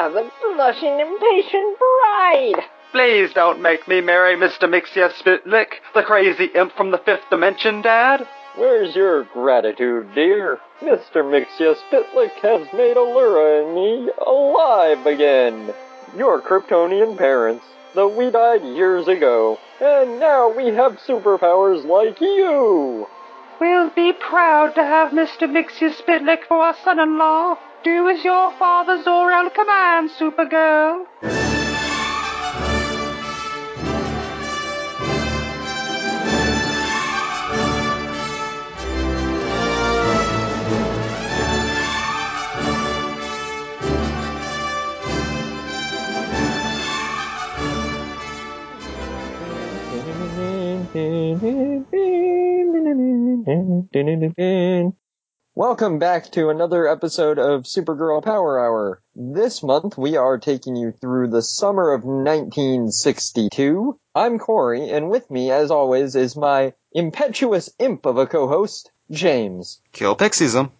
Ah, the blushing impatient bride! Please don't make me marry Mr. Mxyzptlk, the crazy imp from the fifth dimension, Dad. Where's your gratitude, dear? Mr. Mixia Spitlick has made Alura and me alive again. Your Kryptonian parents, though we died years ago, and now we have superpowers like you. We'll be proud to have Mr. Mxyzptlk for our son-in-law. Do as your father Zor-El commands, Supergirl. Welcome back to another episode of Supergirl Power Hour. This month we are taking you through the summer of 1962. I'm Corey, and with me, as always, is my impetuous imp of a co-host, James. Kltpzyxm.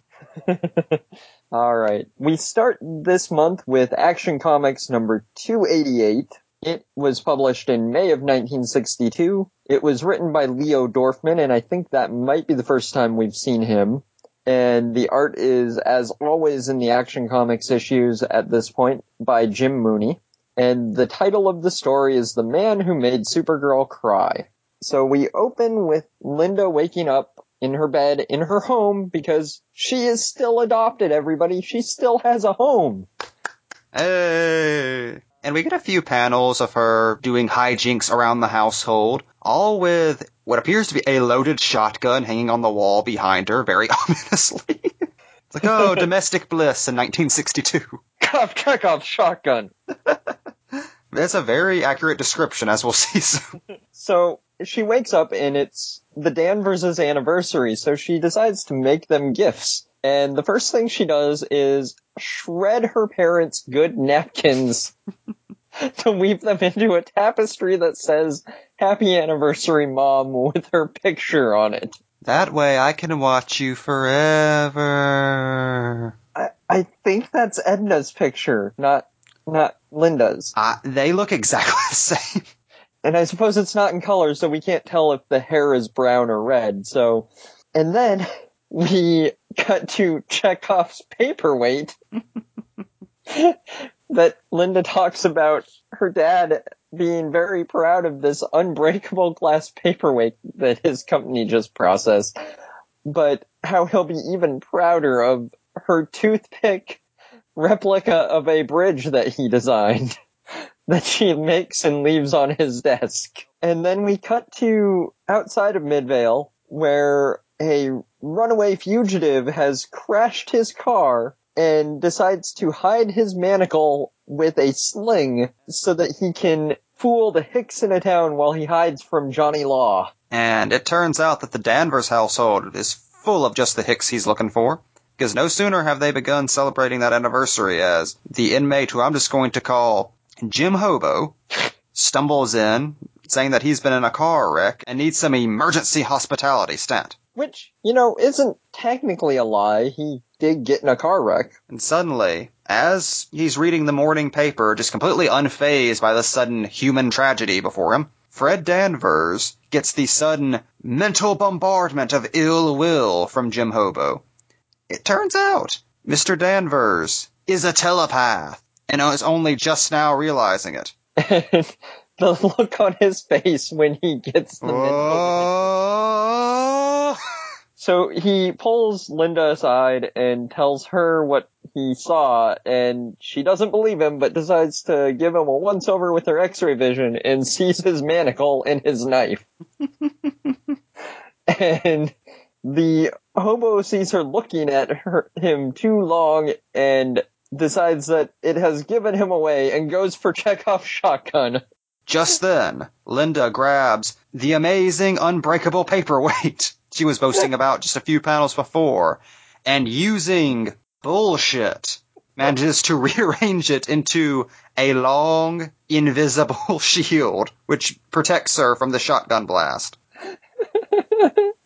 Alright, we start this month with Action Comics number 288. It was published in May of 1962. It was written by Leo Dorfman, and I think that might be the first time we've seen him. And the art is, as always in the Action Comics issues at this point, by Jim Mooney. And the title of the story is The Man Who Made Supergirl Cry. So we open with Linda waking up in her bed in her home because she is still adopted, everybody. She still has a home. Hey. And we get a few panels of her doing hijinks around the household, all with what appears to be a loaded shotgun hanging on the wall behind her, very ominously. it's like, oh, domestic bliss in 1962. Cough, Chekhov shotgun. That's a very accurate description, as we'll see soon. So she wakes up and it's the Danvers' anniversary, so she decides to make them gifts. And the first thing she does is shred her parents' good napkins to weave them into a tapestry that says Happy Anniversary Mom with her picture on it. That way I can watch you forever. I, I think that's Edna's picture, not not Linda's. Uh, they look exactly the same. And I suppose it's not in color, so we can't tell if the hair is brown or red. So, and then we cut to Chekhov's paperweight that Linda talks about her dad being very proud of this unbreakable glass paperweight that his company just processed, but how he'll be even prouder of her toothpick replica of a bridge that he designed that she makes and leaves on his desk. And then we cut to outside of Midvale where a runaway fugitive has crashed his car and decides to hide his manacle with a sling so that he can fool the hicks in a town while he hides from Johnny Law. And it turns out that the Danvers household is full of just the hicks he's looking for. Because no sooner have they begun celebrating that anniversary as the inmate who I'm just going to call Jim Hobo stumbles in saying that he's been in a car wreck and needs some emergency hospitality stent. Which, you know, isn't technically a lie. He did get in a car wreck. And suddenly, as he's reading the morning paper, just completely unfazed by the sudden human tragedy before him, Fred Danvers gets the sudden mental bombardment of ill will from Jim Hobo. It turns out Mr. Danvers is a telepath and is only just now realizing it. The look on his face when he gets the mental. So he pulls Linda aside and tells her what he saw, and she doesn't believe him, but decides to give him a once over with her x-ray vision and sees his manacle and his knife. and the hobo sees her looking at her, him too long and decides that it has given him away and goes for Chekhov's shotgun. Just then, Linda grabs the amazing unbreakable paperweight she was boasting about just a few panels before, and using bullshit, manages to rearrange it into a long, invisible shield, which protects her from the shotgun blast.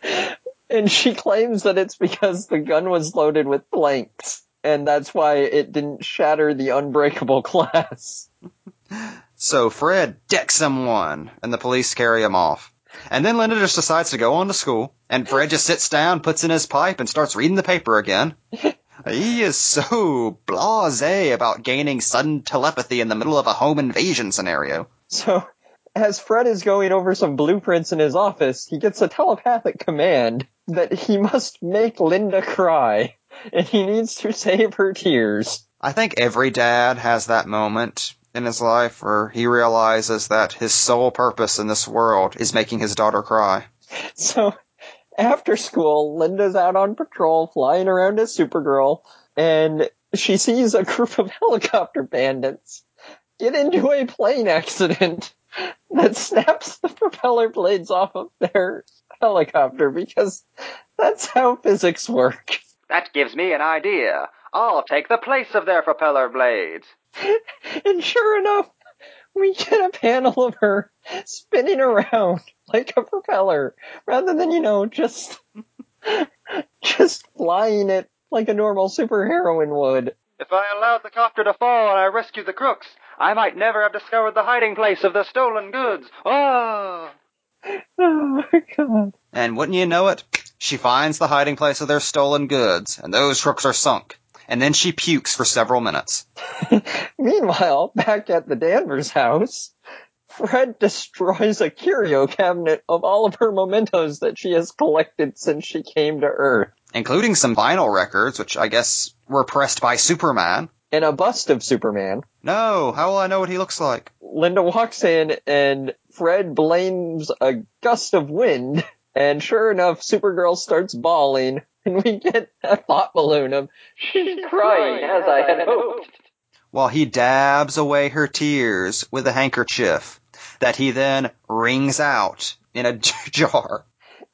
and she claims that it's because the gun was loaded with blanks. and that's why it didn't shatter the unbreakable glass. So Fred decks someone, and the police carry him off. And then Linda just decides to go on to school, and Fred just sits down, puts in his pipe, and starts reading the paper again. He is so blasé about gaining sudden telepathy in the middle of a home invasion scenario. So, as Fred is going over some blueprints in his office, he gets a telepathic command that he must make Linda cry, and he needs to save her tears. I think every dad has that moment in his life where he realizes that his sole purpose in this world is making his daughter cry. So, after school, Linda's out on patrol, flying around as Supergirl, and she sees a group of helicopter bandits get into a plane accident that snaps the propeller blades off of their helicopter because that's how physics work. That gives me an idea. I'll take the place of their propeller blades. And sure enough, we get a panel of her spinning around like a propeller rather than, you know, just, just flying it like a normal superheroine would. If I allowed the copter to fall and I rescued the crooks, I might never have discovered the hiding place of the stolen goods. Oh! Oh my god. And wouldn't you know it, she finds the hiding place of their stolen goods, and those crooks are sunk. And then she pukes for several minutes. Meanwhile, back at the Danvers house, Fred destroys a curio cabinet of all of her mementos that she has collected since she came to Earth. including some vinyl records, which I guess were pressed by Superman. And a bust of Superman. No, how will I know what he looks like? Linda walks in and Fred blames a gust of wind. And sure enough, Supergirl starts bawling. And we get a thought balloon of, she's crying as I had hoped. While he dabs away her tears with a handkerchief that he then wrings out in a jar.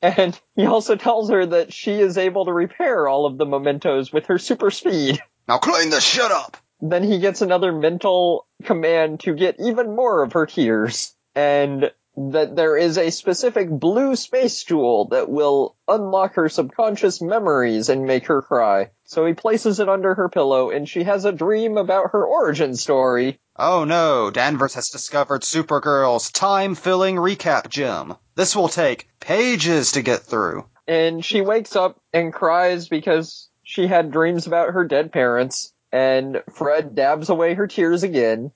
And he also tells her that she is able to repair all of the mementos with her super speed. Now clean the shit up! Then he gets another mental command to get even more of her tears. And that there is a specific blue space jewel that will unlock her subconscious memories and make her cry. So he places it under her pillow and she has a dream about her origin story. Oh no, Danvers has discovered Supergirl's time-filling recap gem. This will take pages to get through. And she wakes up and cries because she had dreams about her dead parents. And Fred dabs away her tears again.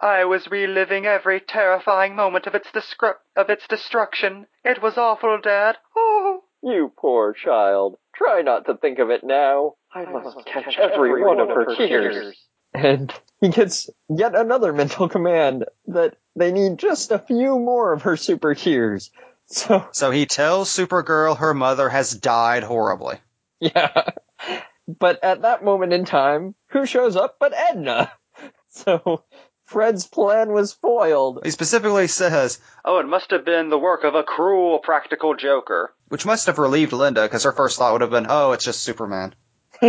I was reliving every terrifying moment of its descru- of its destruction. It was awful, Dad. Oh. You poor child. Try not to think of it now. I must catch every one of her tears. And he gets yet another mental command that they need just a few more of her super tears. So, So he tells Supergirl her mother has died horribly. yeah. But at that moment in time, who shows up but Edna? So, Fred's plan was foiled. He specifically says, Oh, it must have been the work of a cruel practical joker. which must have relieved Linda because her first thought would have been, oh, it's just Superman.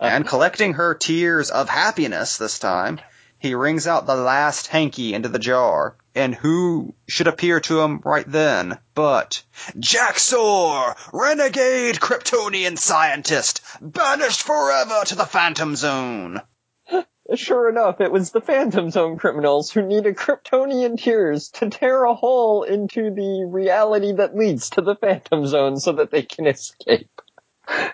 And collecting her tears of happiness this time, he wrings out the last hanky into the jar. And who should appear to him right then but Jax-Ur, renegade Kryptonian scientist, banished forever to the Phantom Zone. Sure enough, it was the Phantom Zone criminals who needed Kryptonian tears to tear a hole into the reality that leads to the Phantom Zone so that they can escape.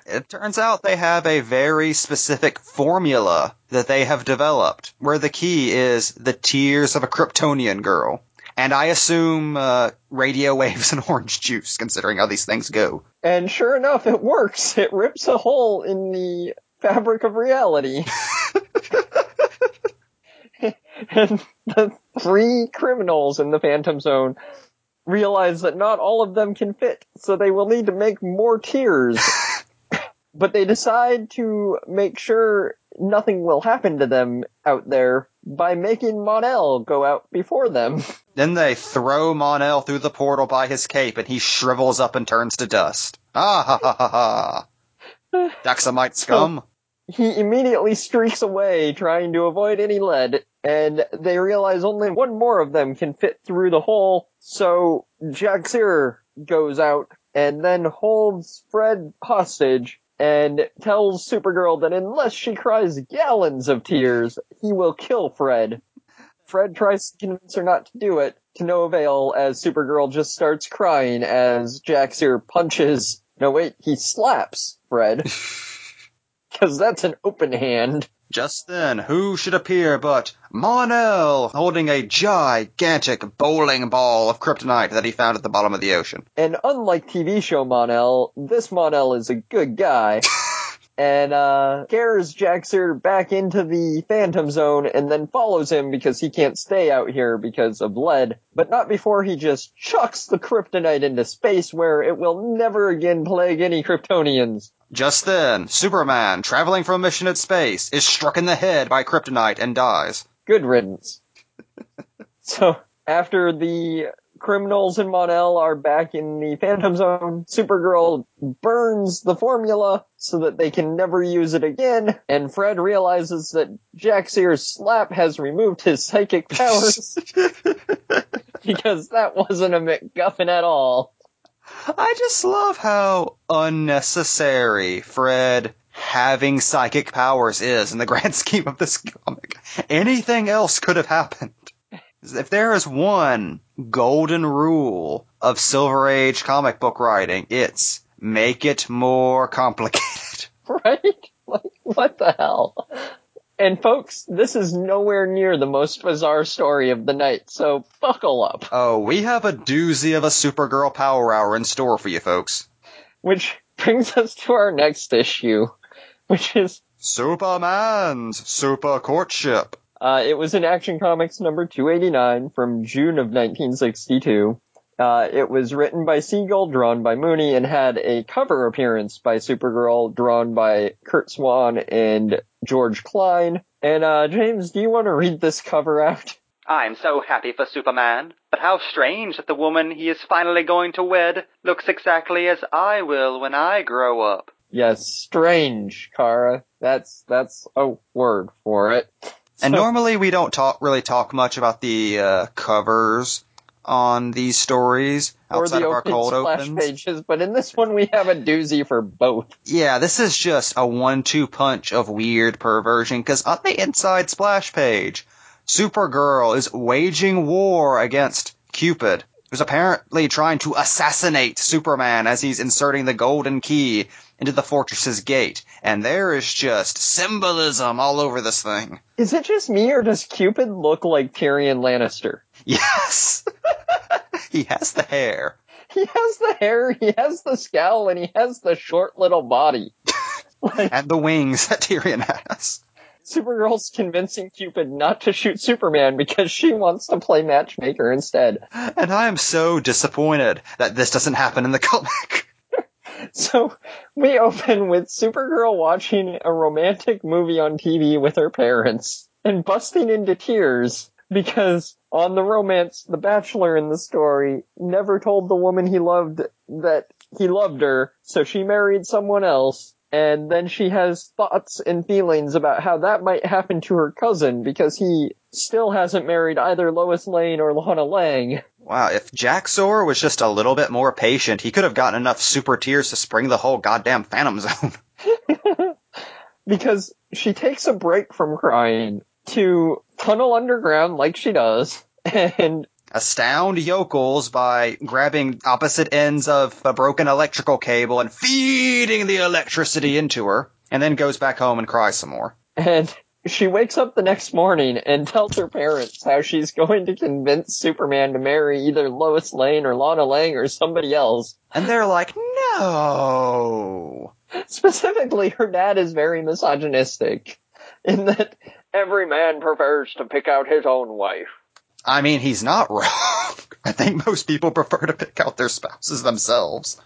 It turns out they have a very specific formula that they have developed, where the key is the tears of a Kryptonian girl. And I assume uh, radio waves and orange juice, considering how these things go. And sure enough, it works. It rips a hole in the fabric of reality. and the three criminals in the Phantom Zone realize that not all of them can fit, so they will need to make more tears. but they decide to make sure nothing will happen to them out there by making Mon-El go out before them. Then they throw Mon-El through the portal by his cape, and he shrivels up and turns to dust. Ah ha ha ha ha! Daxamite scum. He immediately streaks away, trying to avoid any lead, and they realize only one more of them can fit through the hole, so Jax-Ur goes out and then holds Fred hostage and tells Supergirl that unless she cries gallons of tears, he will kill Fred. Fred tries to convince her not to do it, to no avail, as Supergirl just starts crying as Jax-Ur punches, no wait, he slaps Fred. Cause that's an open hand. Just then, who should appear but Mon-El, holding a gigantic bowling ball of kryptonite that he found at the bottom of the ocean. And unlike TV show Mon-El, this Mon-El is a good guy. and uh scares Jax-Ur back into the Phantom Zone and then follows him because he can't stay out here because of lead, but not before he just chucks the kryptonite into space where it will never again plague any Kryptonians. Just then, Superman, traveling from a mission at space, is struck in the head by kryptonite and dies. Good riddance. so, after the criminals in Mon-El are back in the Phantom Zone, Supergirl burns the formula so that they can never use it again, and Fred realizes that Jax-Ur's slap has removed his psychic powers because that wasn't a MacGuffin at all. I just love how unnecessary Fred having psychic powers is in the grand scheme of this comic. Anything else could have happened. If there is one golden rule of Silver Age comic book writing, it's make it more complicated. Right? Like, what the hell? And folks, this is nowhere near the most bizarre story of the night, so buckle up. Oh, we have a doozy of a Supergirl Power Hour in store for you folks. Which brings us to our next issue, which is Superman's Super Courtship. Uh, it was in Action Comics number 289 from June of 1962. Uh, it was written by Siegel, drawn by Mooney, and had a cover appearance by Supergirl, drawn by Curt Swan and George Klein. And, uh, James, do you want to read this cover out? I'm so happy for Superman, but how strange that the woman he is finally going to wed looks exactly as I will when I grow up. Yes, strange, Kara. That's, that's a word for it. And So- normally we don't talk really talk much about the uh, covers on these stories or outside the of our open cold splash opens. pages, but in this one we have a doozy for both. Yeah, this is just a one-two punch of weird perversion because on the inside splash page, Supergirl is waging war against Cupid, who's apparently trying to assassinate Superman as he's inserting the golden key into the fortress's gate. And there is just symbolism all over this thing. Is it just me or does Cupid look like Tyrion Lannister? Yes! he has the hair. He has the hair, he has the scowl, and he has the short little body. like, and the wings that Tyrion has. Supergirl's convincing Cupid not to shoot Superman because she wants to play matchmaker instead. And I am so disappointed that this doesn't happen in the comic. So, we open with Supergirl watching a romantic movie on TV with her parents and busting into tears because on the romance, the bachelor in the story never told the woman he loved that he loved her, so she married someone else. And then she has thoughts and feelings about how that might happen to her cousin because he still hasn't married either Lois Lane or Lana Lang. Wow, if Jax-Ur was just a little bit more patient, he could have gotten enough super tears to spring the whole goddamn Phantom Zone. because she takes a break from crying to tunnel underground like she does and Astound yokels by grabbing opposite ends of a broken electrical cable and feeding the electricity into her, and then goes back home and cries some more. and she wakes up the next morning and tells her parents how she's going to convince Superman to marry either Lois Lane or Lana Lang or somebody else. And they're like, no. Specifically, her dad is very misogynistic in that every man prefers to pick out his own wife. I mean, he's not wrong. I think most people prefer to pick out their spouses themselves.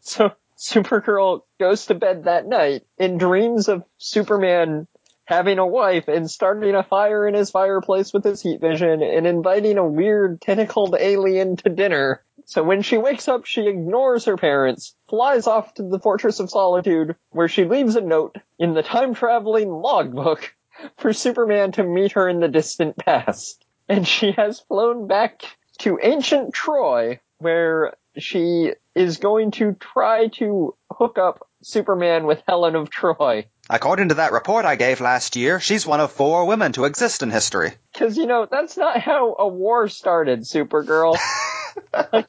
So Supergirl goes to bed that night and dreams of Superman having a wife and starting a fire in his fireplace with his heat vision and inviting a weird tentacled alien to dinner. So when she wakes up, she ignores her parents, flies off to the Fortress of Solitude, where she leaves a note in the time traveling logbook for Superman to meet her in the distant past. And she has flown back to ancient Troy, where she is going to try to hook up Superman with Helen of Troy. According to that report I gave last year, she's one of four women to exist in history. Cause you know, that's not how a war started, Supergirl. like,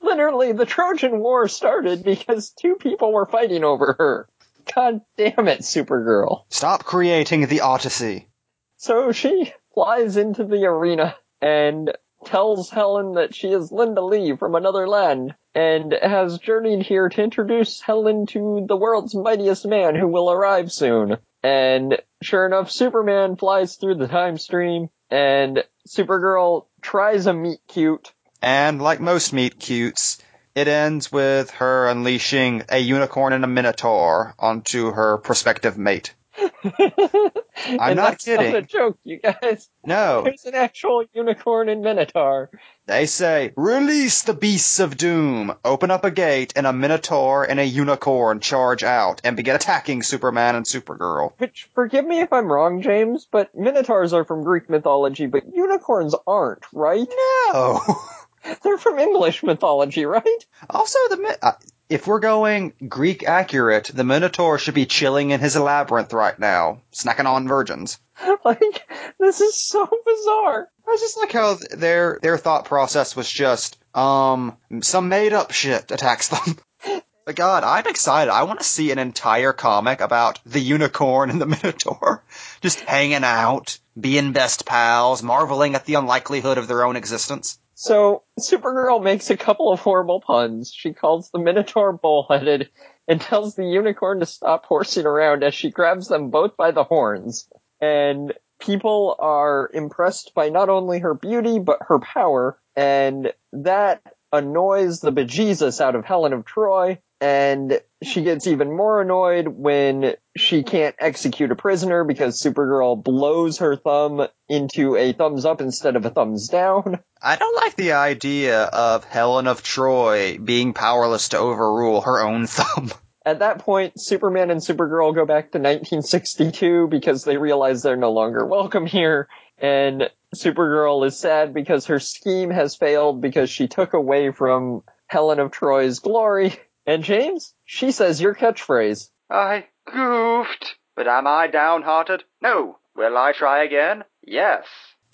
literally, the Trojan War started because two people were fighting over her. God damn it, Supergirl. Stop creating the Odyssey. So she flies into the arena and tells Helen that she is Linda Lee from another land and has journeyed here to introduce Helen to the world's mightiest man who will arrive soon. And sure enough, Superman flies through the time stream and Supergirl tries a meet cute. And like most meet cutes, it ends with her unleashing a unicorn and a minotaur onto her prospective mate. I'm not that's kidding. Not a joke, you guys. No, There's an actual unicorn and minotaur. they say, release the beasts of doom, open up a gate, and a minotaur and a unicorn charge out and begin attacking Superman and Supergirl. Which, forgive me if I'm wrong, James, but minotaurs are from Greek mythology, but unicorns aren't, right? No! They're from English mythology, right? Also, the uh, if we're going Greek accurate, the Minotaur should be chilling in his labyrinth right now, snacking on virgins. Like, this is so bizarre. I just like how their their thought process was just um some made up shit attacks them. but God, I'm excited. I want to see an entire comic about the unicorn and the Minotaur just hanging out, being best pals, marveling at the unlikelihood of their own existence. So, Supergirl makes a couple of horrible puns. She calls the Minotaur bullheaded and tells the unicorn to stop horsing around as she grabs them both by the horns. And people are impressed by not only her beauty, but her power. And that annoys the bejesus out of Helen of Troy. And she gets even more annoyed when she can't execute a prisoner because Supergirl blows her thumb into a thumbs up instead of a thumbs down. I don't like the idea of Helen of Troy being powerless to overrule her own thumb. At that point, Superman and Supergirl go back to 1962 because they realize they're no longer welcome here, and Supergirl is sad because her scheme has failed because she took away from Helen of Troy's glory. And James, she says your catchphrase. I goofed. But am I downhearted? No. Will I try again? Yes.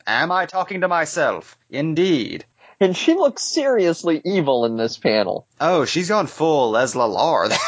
Am I talking to myself? Indeed. And she looks seriously evil in this panel, Oh, she's gone full Lesla Lar there.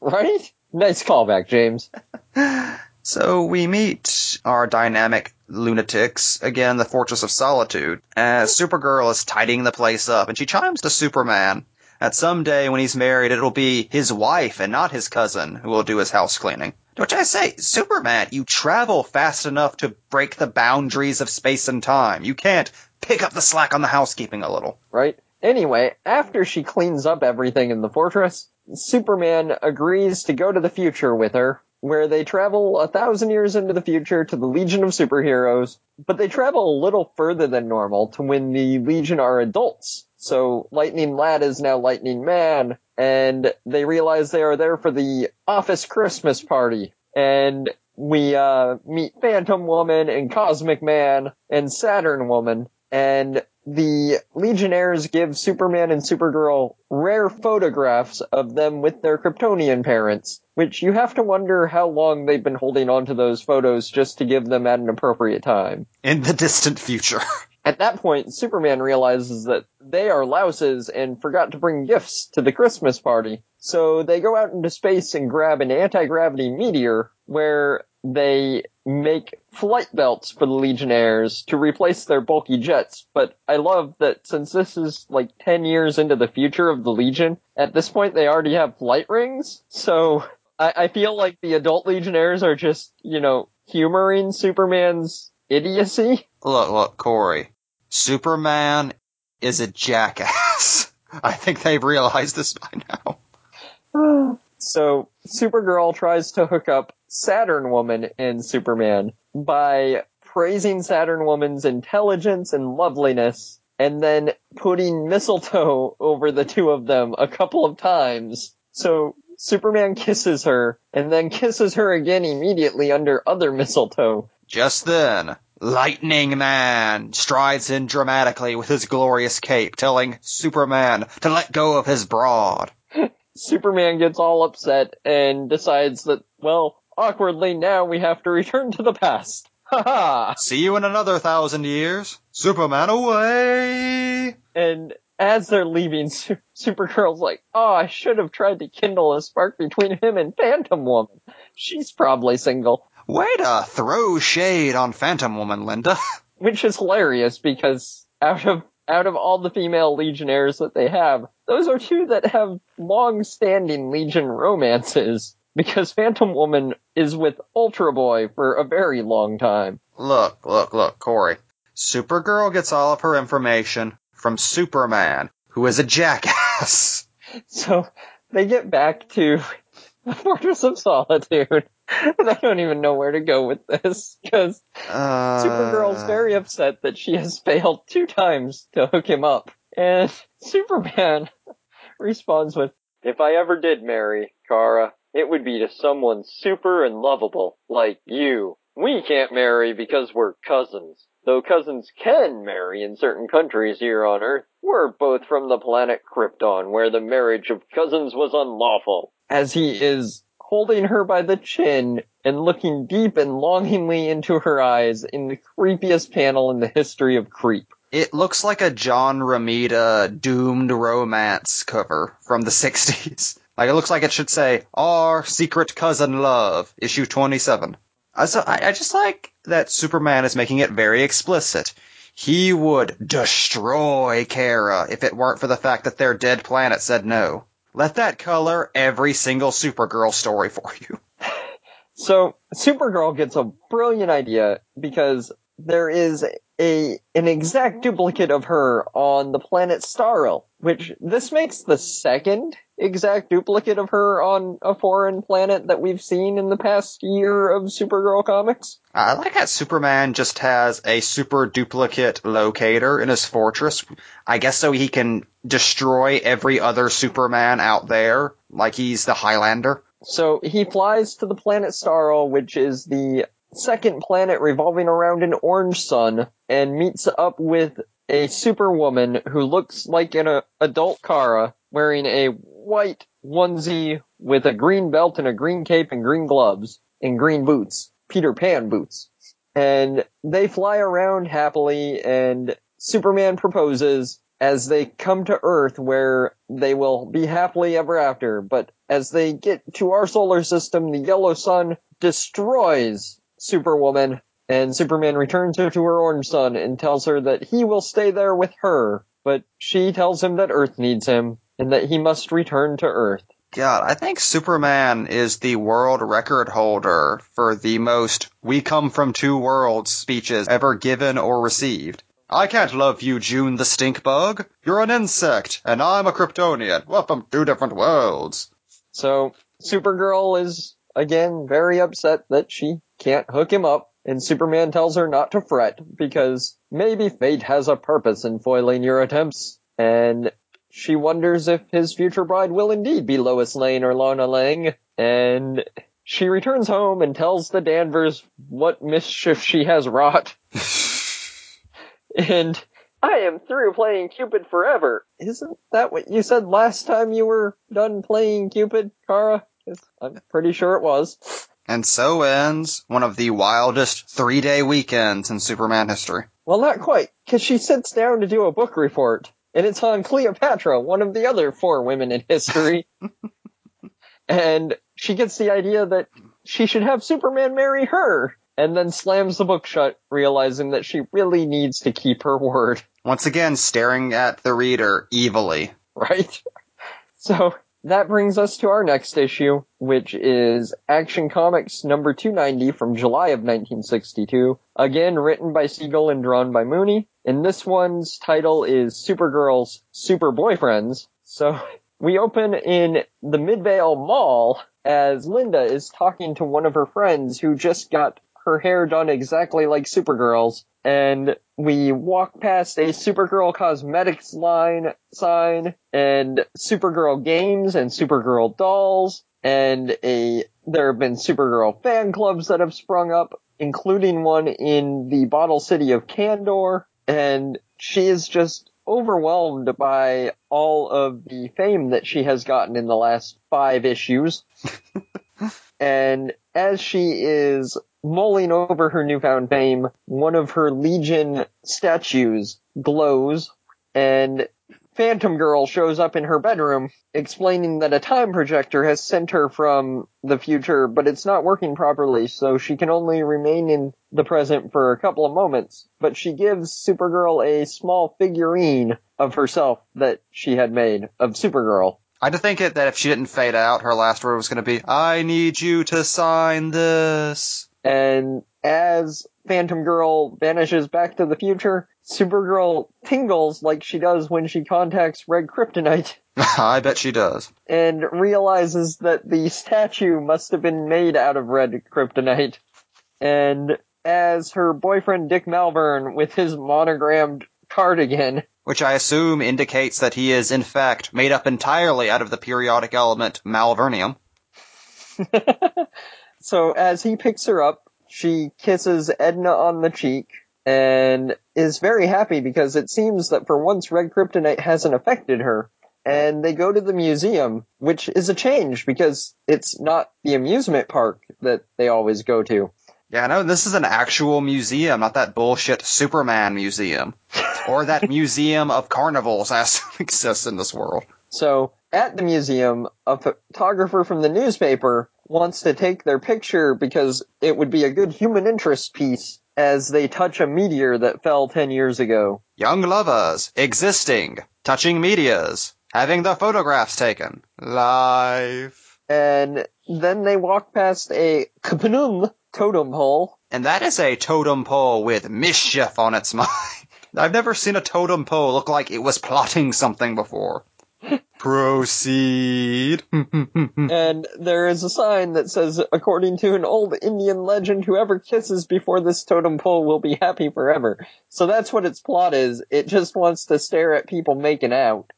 right? Nice callback, James. So we meet our dynamic lunatics again the Fortress of Solitude as Supergirl is tidying the place up and she chimes to Superman that someday when he's married it'll be his wife and not his cousin who will do his house cleaning. Which I say, Superman, you travel fast enough to break the boundaries of space and time. You can't pick up the slack on the housekeeping a little. right? Anyway, after she cleans up everything in the fortress, Superman agrees to go to the future with her, where they travel a thousand years into the future to the Legion of Superheroes, but they travel a little further than normal to when the Legion are adults. So Lightning Lad is now Lightning Man, and they realize they are there for the office Christmas party. And we uh, meet Phantom Woman and Cosmic Man and Saturn Woman, and the Legionnaires give Superman and Supergirl rare photographs of them with their Kryptonian parents, which you have to wonder how long they've been holding on to those photos just to give them at an appropriate time. In the distant future. At that point, Superman realizes that they are louses and forgot to bring gifts to the Christmas party. So they go out into space and grab an anti-gravity meteor where they make flight belts for the Legionnaires to replace their bulky jets. But I love that since this is like 10 years into the future of the Legion, at this point they already have flight rings. So I, I feel like the adult Legionnaires are just, you know, humoring Superman's idiocy. Look, look, Corey. Superman is a jackass. I think they've realized this by now. So Supergirl tries to hook up Saturn Woman and Superman by praising Saturn Woman's intelligence and loveliness and then putting mistletoe over the two of them a couple of times. So Superman kisses her and then kisses her again immediately under other mistletoe. Just then, Lightning Man strides in dramatically with his glorious cape, telling Superman to let go of his broad. Superman gets all upset and decides that, well, awkwardly now we have to return to the past. Ha ha! See you in another thousand years. Superman away! And as they're leaving, Supergirl's like, oh, I should have tried to kindle a spark between him and Phantom Woman. She's probably single. Way to throw shade on Phantom Woman, Linda. Which is hilarious because out of out of all the female legionnaires that they have, those are two that have long-standing Legion romances. Because Phantom Woman is with Ultra Boy for a very long time. Look, look, look, Corey. Supergirl gets all of her information from Superman, who is a jackass. So they get back to the Fortress of Solitude. I don't even know where to go with this because Uh, Supergirl's very upset that she has failed two times to hook him up. And Superman responds with, If I ever did marry, Kara, it would be to someone super and lovable, like you. We can't marry because we're cousins. Though cousins can marry in certain countries here on Earth, we're both from the planet Krypton, where the marriage of cousins was unlawful. As he is holding her by the chin and looking deep and longingly into her eyes in the creepiest panel in the history of creep. It looks like a John Romita doomed romance cover from the 60s. Like, it looks like it should say, Our Secret Cousin Love, issue 27. Uh, so I, I just like that Superman is making it very explicit. He would destroy Kara if it weren't for the fact that their dead planet said no. Let that color every single Supergirl story for you. So Supergirl gets a brilliant idea because there is a an exact duplicate of her on the planet Staryl, which this makes the second exact duplicate of her on a foreign planet that we've seen in the past year of Supergirl comics. I like that Superman just has a super duplicate locator in his fortress. I guess so he can destroy every other Superman out there, like he's the Highlander. So he flies to the planet Staryl, which is the second planet revolving around an orange sun, and meets up with a superwoman who looks like an uh, adult Kara, wearing a white onesie with a green belt and a green cape and green gloves and green boots, Peter Pan boots. And they fly around happily, and Superman proposes as they come to Earth where they will be happily ever after. But as they get to our solar system, the yellow sun destroys Superwoman and Superman returns her to her orange sun and tells her that he will stay there with her. But she tells him that Earth needs him and that he must return to Earth. God, I think Superman is the world record holder for the most we come from two worlds speeches ever given or received. I can't love you, June the stink bug. You're an insect, and I'm a Kryptonian. We're from two different worlds. So Supergirl is again very upset that she can't hook him up and Superman tells her not to fret because maybe fate has a purpose in foiling your attempts and she wonders if his future bride will indeed be Lois Lane or Lana Lang and she returns home and tells the Danvers what mischief she has wrought. and I am through playing Cupid forever. Isn't that what you said last time you were done playing Cupid, Kara? I'm pretty sure it was. And so ends one of the wildest three day weekends in Superman history. Well, not quite, because she sits down to do a book report, and it's on Cleopatra, one of the other four women in history. and she gets the idea that she should have Superman marry her, and then slams the book shut, realizing that she really needs to keep her word, Once again, staring at the reader evilly. right? So, that brings us to our next issue, which is Action Comics number 290 from July of 1962. Again, written by Siegel and drawn by Mooney. And this one's title is Supergirl's Super Boyfriends. So, we open in the Midvale Mall as Linda is talking to one of her friends who just got her hair done exactly like Supergirl's. And we walk past a Supergirl cosmetics line sign and Supergirl games and Supergirl dolls and a, there have been Supergirl fan clubs that have sprung up, including one in the bottle city of Kandor. And she is just overwhelmed by all of the fame that she has gotten in the last five issues. and as she is mulling over her newfound fame, one of her Legion statues glows and Phantom Girl shows up in her bedroom explaining that a time projector has sent her from the future, but it's not working properly, so she can only remain in the present for a couple of moments. But she gives Supergirl a small figurine of herself that she had made of Supergirl. I to think it that if she didn't fade out, her last word was going to be, I need you to sign this. And as Phantom Girl vanishes back to the future, Supergirl tingles like she does when she contacts Red Kryptonite I bet she does. and realizes that the statue must have been made out of red kryptonite. And as her boyfriend Dick Malverne with his monogrammed cardigan, Which I assume indicates that he is, in fact, made up entirely out of the periodic element Malvernium. so as he picks her up, she kisses Edna on the cheek and is very happy because it seems that for once red kryptonite hasn't affected her. And they go to the museum, which is a change because it's not the amusement park that they always go to. Yeah, no, this is an actual museum, not that bullshit Superman museum. or that museum of carnivals as exists in this world. So at the museum, a photographer from the newspaper wants to take their picture because it would be a good human interest piece as they touch a meteor that fell 10 years ago. Young lovers, existing, touching medias, having their photographs taken, live. And then they walk past a Kapanum totem pole. And that is a totem pole with mischief on its mind. I've never seen a totem pole look like it was plotting something before. Proceed. and there is a sign that says, according to an old Indian legend, whoever kisses before this totem pole will be happy forever. So that's what its plot is. It just wants to stare at people making out.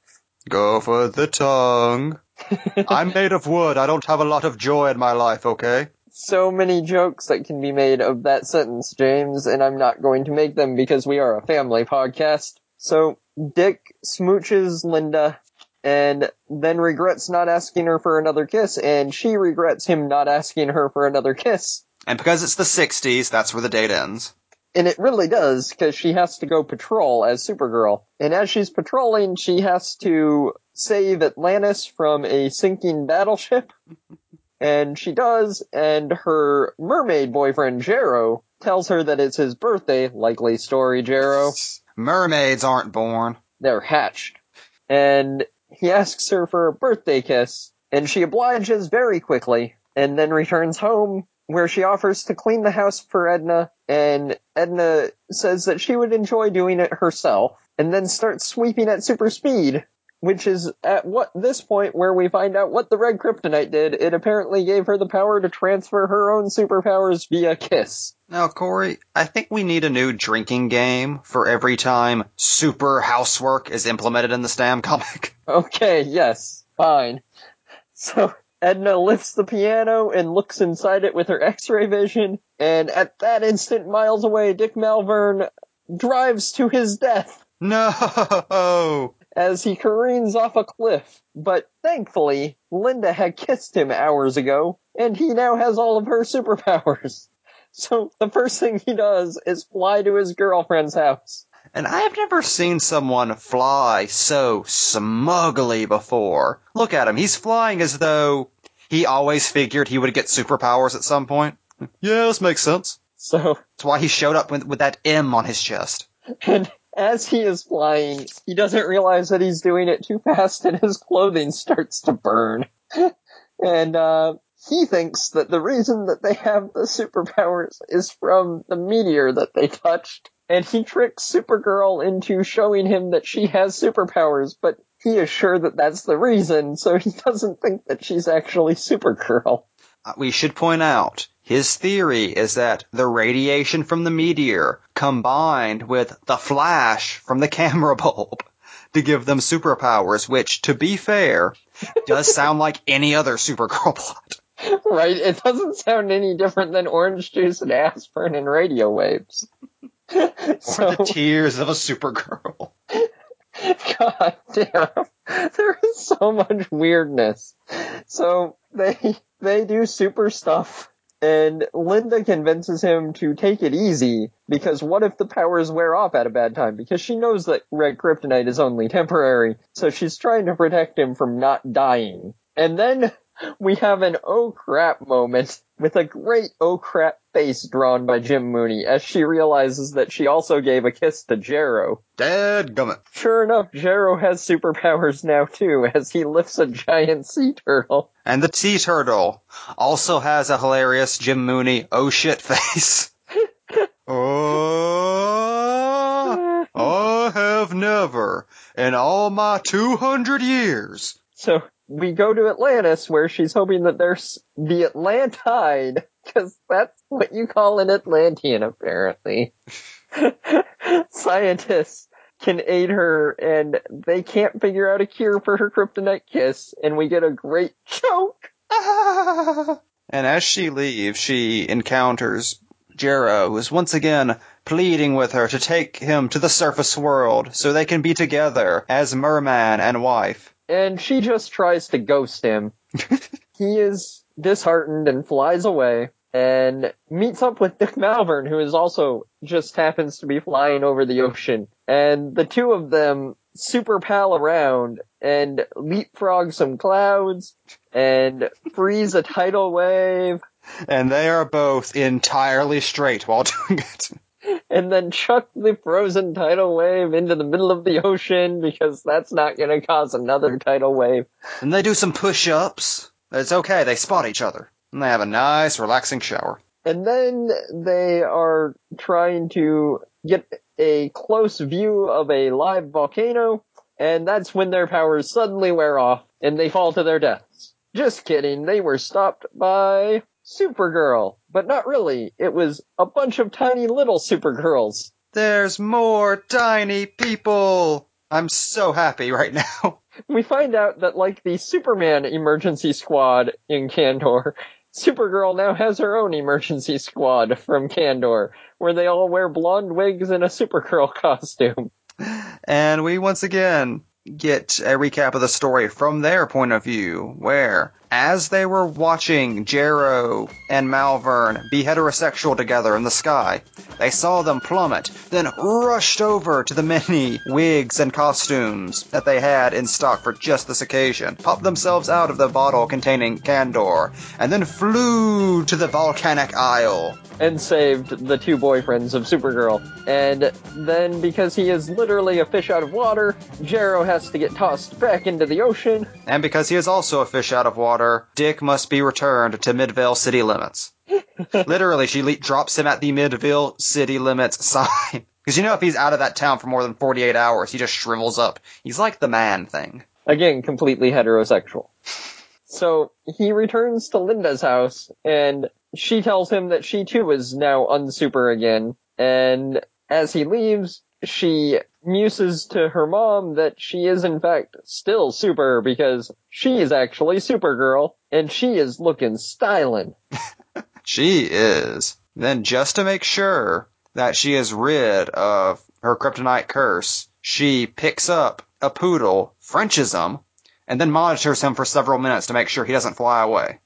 Go for the tongue. I'm made of wood. I don't have a lot of joy in my life, okay? So many jokes that can be made of that sentence, James, and I'm not going to make them because we are a family podcast. So Dick smooches Linda and then regrets not asking her for another kiss, and she regrets him not asking her for another kiss. And because it's the 60s, that's where the date ends. And it really does, because she has to go patrol as Supergirl. And as she's patrolling, she has to save Atlantis from a sinking battleship. And she does, and her mermaid boyfriend, Jerro, tells her that it's his birthday. Likely story, Jerro. Mermaids aren't born. They're hatched. And he asks her for a birthday kiss, and she obliges very quickly, and then returns home, where she offers to clean the house for Edna, and Edna says that she would enjoy doing it herself, and then starts sweeping at super speed, which is at what this point where we find out what the red kryptonite did. It apparently gave her the power to transfer her own superpowers via kiss. Now, Corey, I think we need a new drinking game for every time super housework is implemented in the Stam comic. Okay, yes, fine. So Edna lifts the piano and looks inside it with her x-ray vision, and at that instant, miles away, Dick Malverne drives to his death No! as he careens off a cliff. But thankfully, Linda had kissed him hours ago, and he now has all of her superpowers. So the first thing he does is fly to his girlfriend's house. And I've never seen someone fly so smugly before. Look at him. He's flying as though he always figured he would get superpowers at some point. Yeah, this makes sense. So, That's why he showed up with, with that M on his chest. and as he is flying, he doesn't realize that he's doing it too fast and his clothing starts to burn. and, uh, he thinks that the reason that they have the superpowers is from the meteor that they touched. And he tricks Supergirl into showing him that she has superpowers, but he is sure that that's the reason, so he doesn't think that she's actually Supergirl. We should point out, his theory is that the radiation from the meteor combined with the flash from the camera bulb to give them superpowers, which, to be fair, does sound like any other Supergirl plot. Right? It doesn't sound any different than orange juice and aspirin and radio waves. Or so, the tears of a Supergirl. God damn. There is so much weirdness. So they they do super stuff and Linda convinces him to take it easy because what if the powers wear off at a bad time? Because she knows that red kryptonite is only temporary, so she's trying to protect him from not dying. And then we have an oh crap moment with a great oh crap face drawn by Jim Mooney as she realizes that she also gave a kiss to Jerro. Dead gummit. Sure enough, Jerro has superpowers now too as he lifts a giant sea turtle. And the sea turtle also has a hilarious Jim Mooney oh shit face. oh, I have never in all my 200 years. So we go to Atlantis where she's hoping that there's the Atlantide, because that's what you call an Atlantean apparently. Scientists can aid her and they can't figure out a cure for her kryptonite kiss and we get a great choke. And as she leaves, she encounters Jerro, who is once again pleading with her to take him to the surface world so they can be together as merman and wife. And she just tries to ghost him. he is disheartened and flies away and meets up with Dick Malverne, who is also just happens to be flying over the ocean. And the two of them super pal around and leapfrog some clouds and freeze a tidal wave And they are both entirely straight while doing it. and then chuck the frozen tidal wave into the middle of the ocean because that's not going to cause another tidal wave. And they do some push-ups. It's okay, they spot each other. And they have a nice, relaxing shower. And then they are trying to get a close view of a live volcano, and that's when their powers suddenly wear off and they fall to their deaths. Just kidding, they were stopped by Supergirl. But not really, it was a bunch of tiny little Supergirls. There's more tiny people! I'm so happy right now. We find out that like the Superman emergency squad in Kandor, Supergirl now has her own emergency squad from Kandor, where they all wear blonde wigs and a Supergirl costume. And we once again get a recap of the story from their point of view, where as they were watching Jerro and Malverne be heterosexual together in the sky, they saw them plummet, then rushed over to the many wigs and costumes that they had in stock for just this occasion, popped themselves out of the bottle containing Kandor, and then flew to the volcanic isle. And saved the two boyfriends of Supergirl. And then, because he is literally a fish out of water, Jerro has to get tossed back into the ocean. And because he is also a fish out of water, Dick must be returned to Midvale city limits. Literally, she le- drops him at the Midvale city limits sign. Because you know, if he's out of that town for more than 48 hours, he just shrivels up. He's like the man thing. Again, completely heterosexual. So he returns to Linda's house and she tells him that she too is now unsuper again. And as he leaves, she muses to her mom that she is in fact still super because she is actually Supergirl and she is looking styling. She is. Then, just to make sure that she is rid of her kryptonite curse, she picks up a poodle, Frenches him, and then monitors him for several minutes to make sure he doesn't fly away.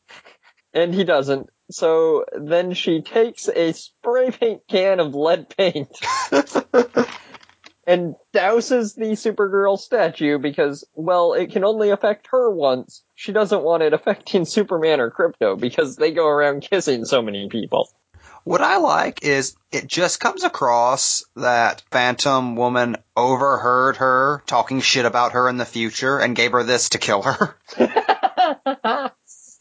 And he doesn't. So then she takes a spray paint can of lead paint and douses the Supergirl statue because, well, it can only affect her once. She doesn't want it affecting Superman or Krypto because they go around kissing so many people. What I like is it just comes across that Phantom Woman overheard her talking shit about her in the future and gave her this to kill her.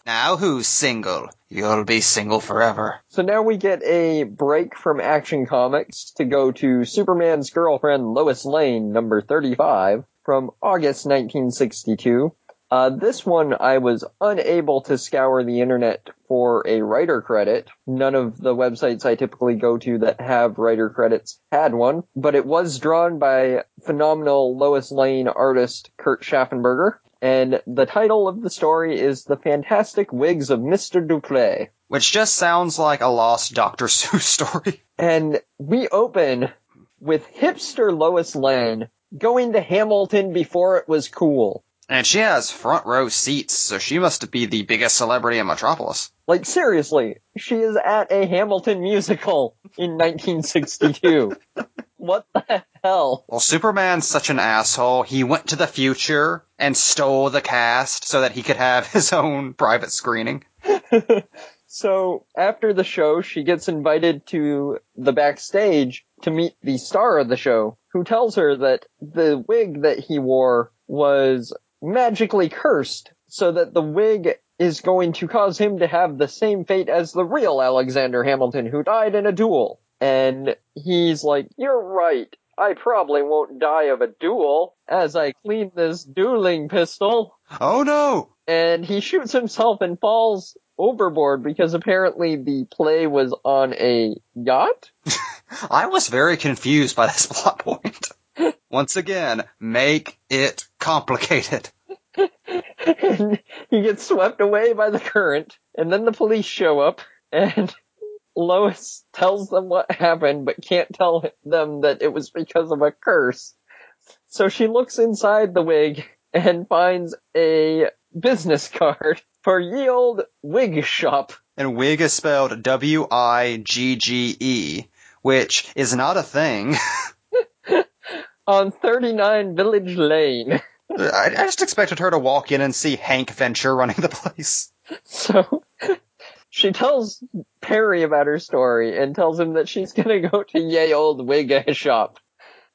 now who's single? You'll be single forever. So now we get a break from Action Comics to go to Superman's girlfriend Lois Lane, number 35, from August 1962. Uh, this one I was unable to scour the internet for a writer credit. None of the websites I typically go to that have writer credits had one, but it was drawn by phenomenal Lois Lane artist Kurt Schaffenberger. And the title of the story is The Fantastic Wigs of Mr. Duplay. Which just sounds like a lost Dr. Seuss story. And we open with hipster Lois Lane going to Hamilton before it was cool. And she has front row seats, so she must be the biggest celebrity in Metropolis. Like seriously, she is at a Hamilton musical in 1962. what the hell? Well, Superman's such an asshole, he went to the future and stole the cast so that he could have his own private screening. So after the show, she gets invited to the backstage to meet the star of the show, who tells her that the wig that he wore was magically cursed, so that the wig is going to cause him to have the same fate as the real Alexander Hamilton who died in a duel. And he's like, you're right. I probably won't die of a duel as I clean this dueling pistol. Oh no! And he shoots himself and falls overboard because apparently the play was on a yacht. I was very confused by this plot point. Once again, make it complicated. he gets swept away by the current, and then the police show up, and Lois tells them what happened, but can't tell them that it was because of a curse. So she looks inside the wig and finds a business card for ye old wig shop. And wig is spelled W-I-G-G-E, which is not a thing. on 39 Village Lane. I, I just expected her to walk in and see Hank Venture running the place. So she tells Perry about her story and tells him that she's gonna go to yay old wig shop.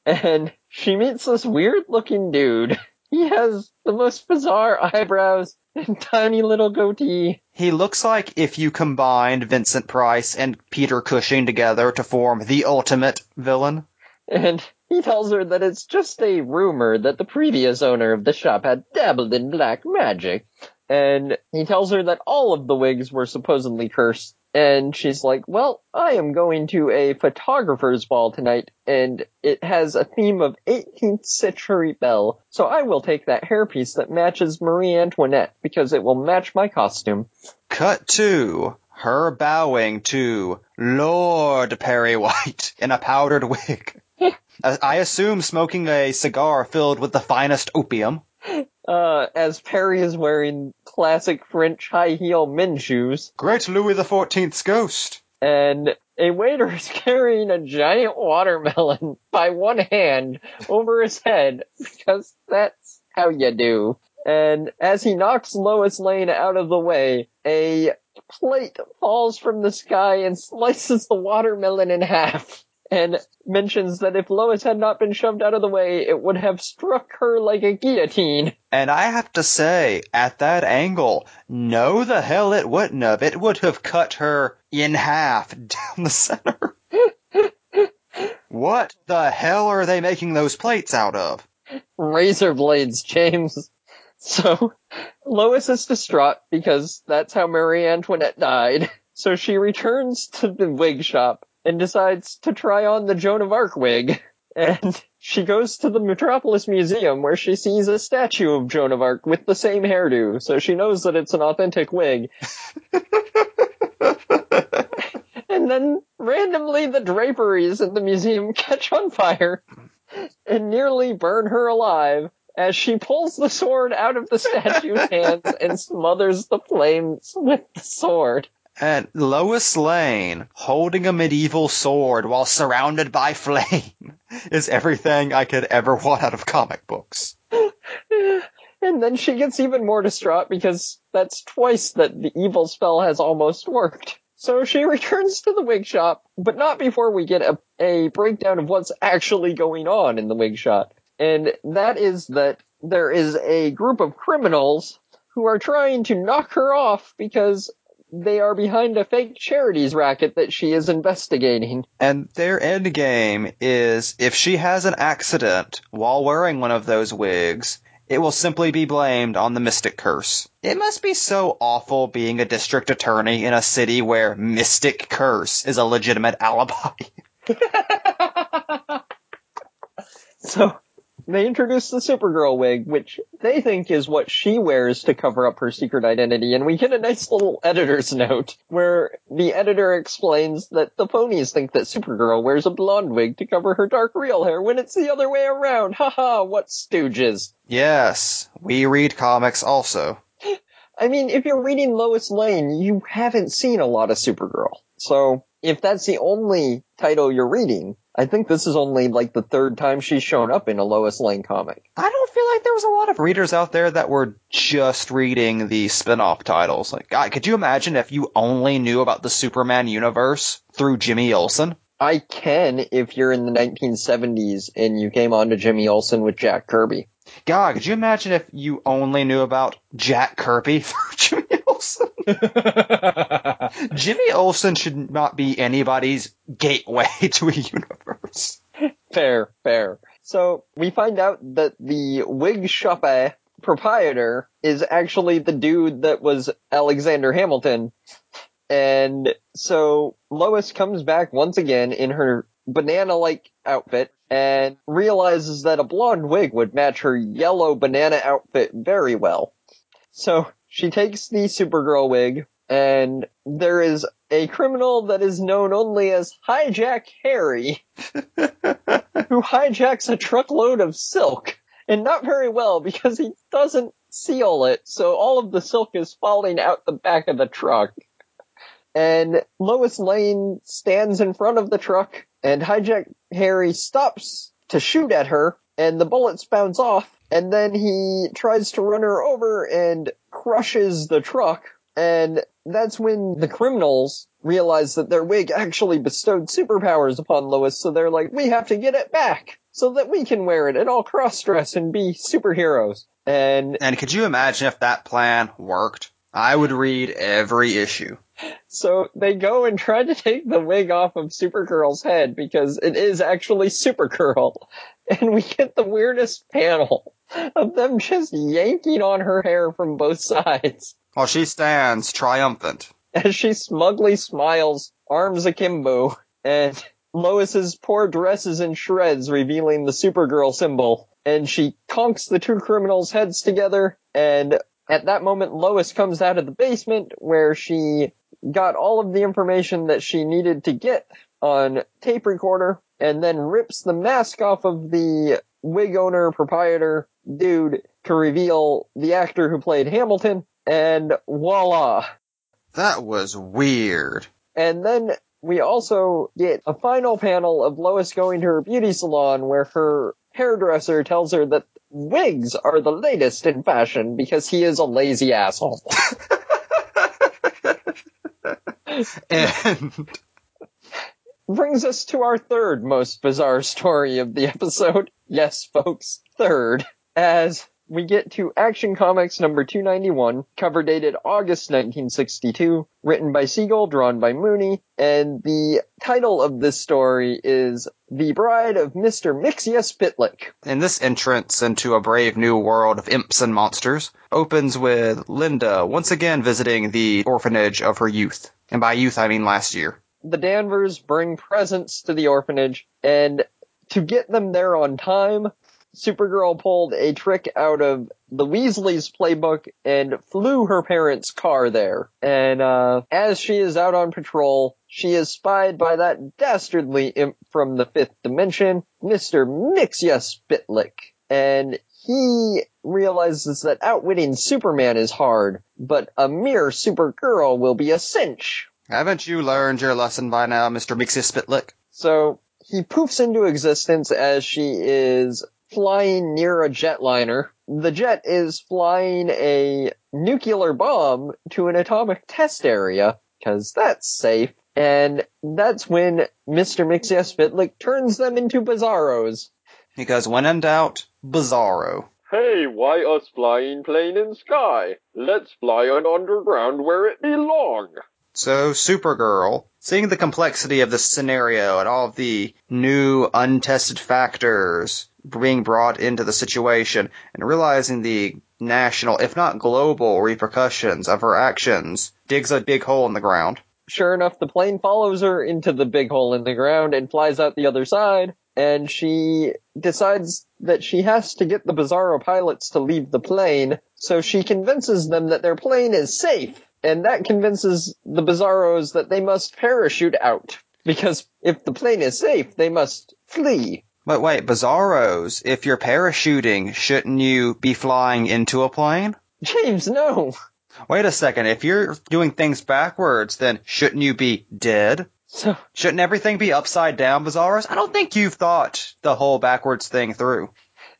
And she meets this weird looking dude. He has the most bizarre eyebrows and tiny little goatee. He looks like if you combined Vincent Price and Peter Cushing together to form the ultimate villain. And he tells her that it's just a rumor that the previous owner of the shop had dabbled in black magic. And he tells her that all of the wigs were supposedly cursed. And she's like, well, I am going to a photographer's ball tonight and it has a theme of 18th century belle. So I will take that hairpiece that matches Marie Antoinette because it will match my costume. Cut to her bowing to Lord Perry White in a powdered wig. I assume smoking a cigar filled with the finest opium. Uh, as Perry is wearing classic French high heel men's shoes. Great Louis the XIV's ghost. And a waiter is carrying a giant watermelon by one hand over his head because that's how you do. And as he knocks Lois Lane out of the way, a plate falls from the sky and slices the watermelon in half and mentions that if Lois had not been shoved out of the way, it would have struck her like a guillotine. And I have to say, at that angle, no the hell it wouldn't have. It would have cut her in half down the center. what the hell are they making those plates out of? Razor blades, James. So, Lois is distraught because that's how Marie Antoinette died. So she returns to the wig shop and decides to try on the Joan of Arc wig. And she goes to the Metropolis Museum where she sees a statue of Joan of Arc with the same hairdo, so she knows that it's an authentic wig. and then randomly the draperies at the museum catch on fire and nearly burn her alive as she pulls the sword out of the statue's hands and smothers the flames with the sword. And Lois Lane holding a medieval sword while surrounded by flame is everything I could ever want out of comic books. and then she gets even more distraught because that's twice that the evil spell has almost worked. So she returns to the wig shop, but not before we get a, a breakdown of what's actually going on in the wig shop. And that is that there is a group of criminals who are trying to knock her off because they are behind a fake charities racket that she is investigating. And their end game is if she has an accident while wearing one of those wigs, it will simply be blamed on the Mystic Curse. It must be so awful being a district attorney in a city where Mystic Curse is a legitimate alibi. so, they introduce the Supergirl wig, which they think is what she wears to cover up her secret identity, and we get a nice little editor's note where the editor explains that the ponies think that Supergirl wears a blonde wig to cover her dark real hair when it's the other way around. Haha, what stooges. Yes, we read comics also. I mean, if you're reading Lois Lane, you haven't seen a lot of Supergirl. So, if that's the only title you're reading, I think this is only like the third time she's shown up in a Lois Lane comic. I don't feel like there was a lot of readers out there that were just reading the spin-off titles. Like, God, could you imagine if you only knew about the Superman universe through Jimmy Olsen? I can if you're in the 1970s and you came on to Jimmy Olsen with Jack Kirby. God, could you imagine if you only knew about Jack Kirby through Jimmy Olsen? Jimmy Olsen should not be anybody's gateway to a universe. fair, fair. So we find out that the wig shop proprietor is actually the dude that was Alexander Hamilton. And so Lois comes back once again in her banana-like outfit and realizes that a blonde wig would match her yellow banana outfit very well. So she takes the Supergirl wig and there is a criminal that is known only as Hijack Harry who hijacks a truckload of silk and not very well because he doesn't seal it. So all of the silk is falling out the back of the truck. And Lois Lane stands in front of the truck and Hijack Harry stops to shoot at her and the bullets bounce off and then he tries to run her over and crushes the truck and that's when the criminals realize that their wig actually bestowed superpowers upon Lois, so they're like, we have to get it back so that we can wear it and all cross dress and be superheroes. And And could you imagine if that plan worked? I would read every issue. So they go and try to take the wig off of Supergirl's head because it is actually Supergirl. And we get the weirdest panel of them just yanking on her hair from both sides. While she stands triumphant. as she smugly smiles, arms akimbo, and Lois's poor dress is in shreds, revealing the Supergirl symbol. And she conks the two criminals' heads together, and at that moment, Lois comes out of the basement where she got all of the information that she needed to get on tape recorder, and then rips the mask off of the wig owner proprietor dude to reveal the actor who played Hamilton, and voila. That was weird. And then we also get a final panel of Lois going to her beauty salon where her hairdresser tells her that wigs are the latest in fashion because he is a lazy asshole. And Brings us to our third most bizarre story of the episode. Yes, folks, third. As we get to Action Comics number 291, cover dated August 1962, written by Siegel, drawn by Mooney, and the title of this story is The Bride of Mr. Mxyzptlk. And this entrance into a brave new world of imps and monsters opens with Linda once again visiting the orphanage of her youth. And by youth, I mean last year. The Danvers bring presents to the orphanage, and to get them there on time, Supergirl pulled a trick out of the Weasleys playbook and flew her parents' car there. And uh, as she is out on patrol, she is spied by that dastardly imp from the fifth dimension, Mr. Mxyzptlk. And he realizes that outwitting Superman is hard, but a mere Supergirl will be a cinch. Haven't you learned your lesson by now, Mr. Mxyzptlk? So he poofs into existence as she is flying near a jetliner. The jet is flying a nuclear bomb to an atomic test area, cause that's safe. And that's when Mr. Mxyzptlk turns them into bizarros. Because when in doubt, Bizarro. Hey, why us flying plane in sky? Let's fly on underground where it belong. So, Supergirl, seeing the complexity of this scenario and all of the new untested factors being brought into the situation, and realizing the national, if not global, repercussions of her actions, digs a big hole in the ground. Sure enough, the plane follows her into the big hole in the ground and flies out the other side. and she decides that she has to get the Bizarro pilots to leave the plane, so she convinces them that their plane is safe, and that convinces the Bizarros that they must parachute out. Because if the plane is safe, they must flee. But wait, Bizarros, if you're parachuting, shouldn't you be flying into a plane? James, no! Wait a second, if you're doing things backwards, then shouldn't you be dead? So, Shouldn't everything be upside down, Bizarros? I don't think you've thought the whole backwards thing through.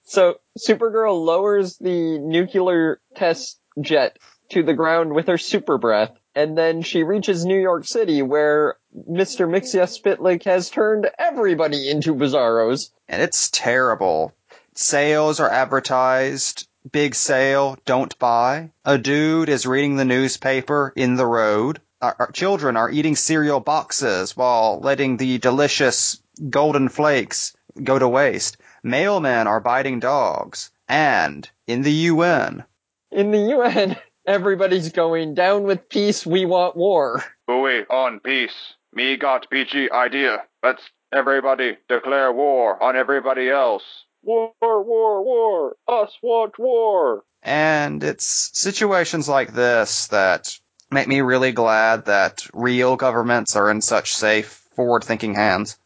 so Supergirl lowers the nuclear test jet to the ground with her super breath, and then she reaches New York City where Mr. Mixia Spitlick has turned everybody into Bizarros. And it's terrible. Sales are advertised. Big sale, don't buy. A dude is reading the newspaper in the road. Our, our children are eating cereal boxes while letting the delicious golden flakes go to waste. Mailmen are biting dogs. And in the UN, In the UN, everybody's going down with peace, we want war. Buoy on peace. Me got peachy idea. Let's everybody declare war on everybody else. War, war, war. Us want war. And it's situations like this that make me really glad that real governments are in such safe, forward-thinking hands.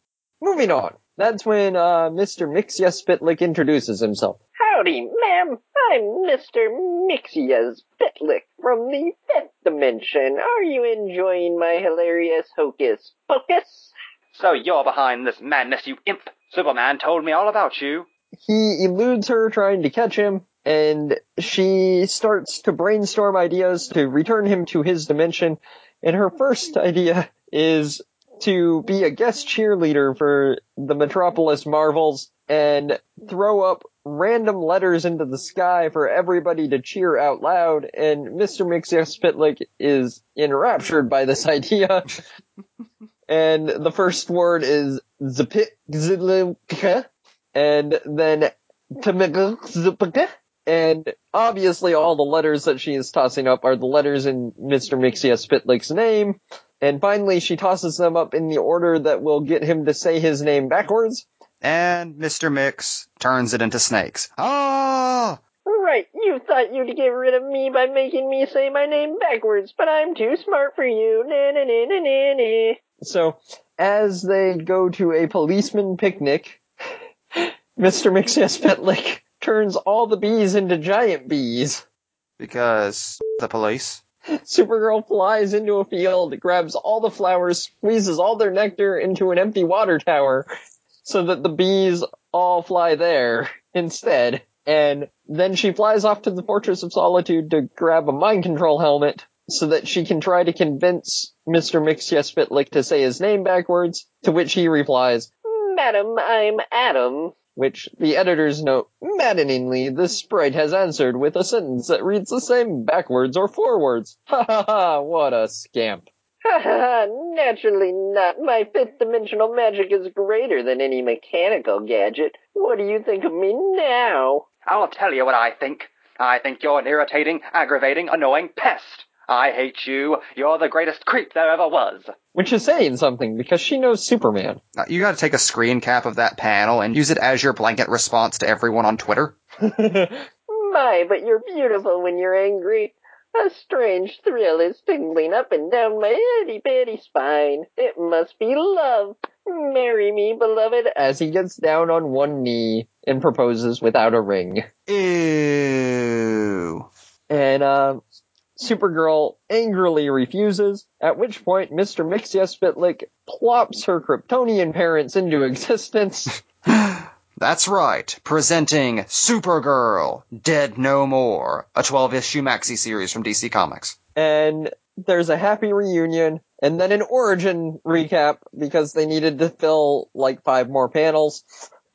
Moving on. That's when uh, Mr. Mxyzptlk introduces himself. Howdy, ma'am. I'm Mr. Mixias Spitlick from the fifth dimension. Are you enjoying my hilarious hocus pocus? So you're behind this madness, you imp. Superman told me all about you. He eludes her trying to catch him, and she starts to brainstorm ideas to return him to his dimension. And her first idea is to be a guest cheerleader for the Metropolis Marvels and throw up random letters into the sky for everybody to cheer out loud. And Mr. Mxyzptlk is enraptured by this idea. and the first word is Zapit and then Tamigazupaka. And obviously all the letters that she is tossing up are the letters in Mr. Mxyzptlk's name. And finally she tosses them up in the order that will get him to say his name backwards. And Mr. Mix turns it into snakes. Ah! Right, you thought you'd get rid of me by making me say my name backwards, but I'm too smart for you. Na na na na na na. So as they go to a policeman picnic, Mr. Mxyzptlk turns all the bees into giant bees. Because the police. Supergirl flies into a field, grabs all the flowers, squeezes all their nectar into an empty water tower so that the bees all fly there instead. And then she flies off to the Fortress of Solitude to grab a mind control helmet so that she can try to convince Mr. Mxyzptlk to say his name backwards, to which he replies, Madam, I'm Adam. which the editors note, maddeningly, this sprite has answered with a sentence that reads the same backwards or forwards. Ha ha ha, what a scamp. Ha ha ha, naturally not. My fifth dimensional magic is greater than any mechanical gadget. What do you think of me now? I'll tell you what I think. I think you're an irritating, aggravating, annoying pest. I hate you. You're the greatest creep there ever was. Which is saying something, because she knows Superman. Now, you gotta take a screen cap of that panel and use it as your blanket response to everyone on Twitter. My, but you're beautiful when you're angry. A strange thrill is tingling up and down my itty bitty spine. It must be love. Marry me, beloved. As he gets down on one knee and proposes without a ring. Ew. And, uh, Supergirl angrily refuses, at which point Mr. Mxyzptlk plops her Kryptonian parents into existence. That's right. Presenting Supergirl, Dead No More, a 12 issue maxi series from DC Comics. and there's a happy reunion, and then an origin recap because they needed to fill like five more panels.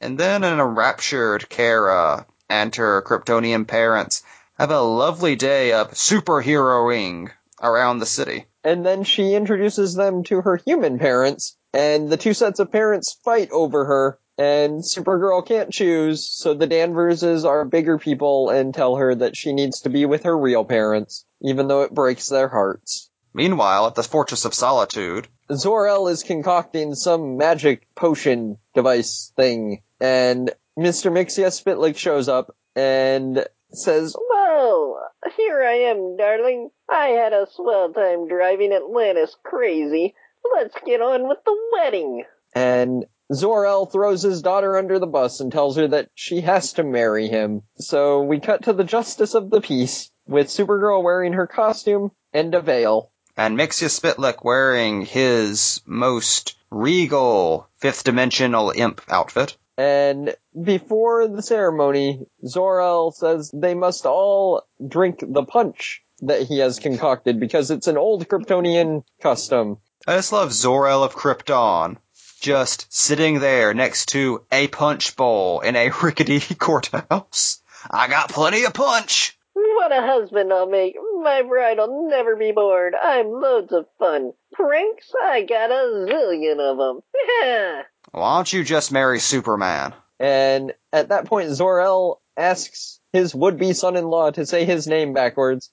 And then an enraptured Kara and her Kryptonian parents have a lovely day of superheroing around the city. And then she introduces them to her human parents, and the two sets of parents fight over her, and Supergirl can't choose, so the Danverses are bigger people and tell her that she needs to be with her real parents, even though it breaks their hearts. Meanwhile, at the Fortress of Solitude, Zor-El is concocting some magic potion device thing, and Mr. Mxyzptlk shows up and says, Whoa, here I am, darling. I had a swell time driving Atlantis crazy. Let's get on with the wedding. and Zor-El throws his daughter under the bus and tells her that she has to marry him. So we cut to the Justice of the Peace, with Supergirl wearing her costume and a veil. and Mxyzptlk wearing his most regal fifth dimensional imp outfit. And before the ceremony, Zor-El says they must all drink the punch that he has concocted because it's an old Kryptonian custom. I just love Zor-El of Krypton just sitting there next to a punch bowl in a rickety courthouse. I got plenty of punch. What a husband I'll make. My bride'll never be bored. I'm loads of fun. Pranks? I got a zillion of them. Why don't you just marry Superman? And at that point, Zor-El asks his would-be son-in-law to say his name backwards.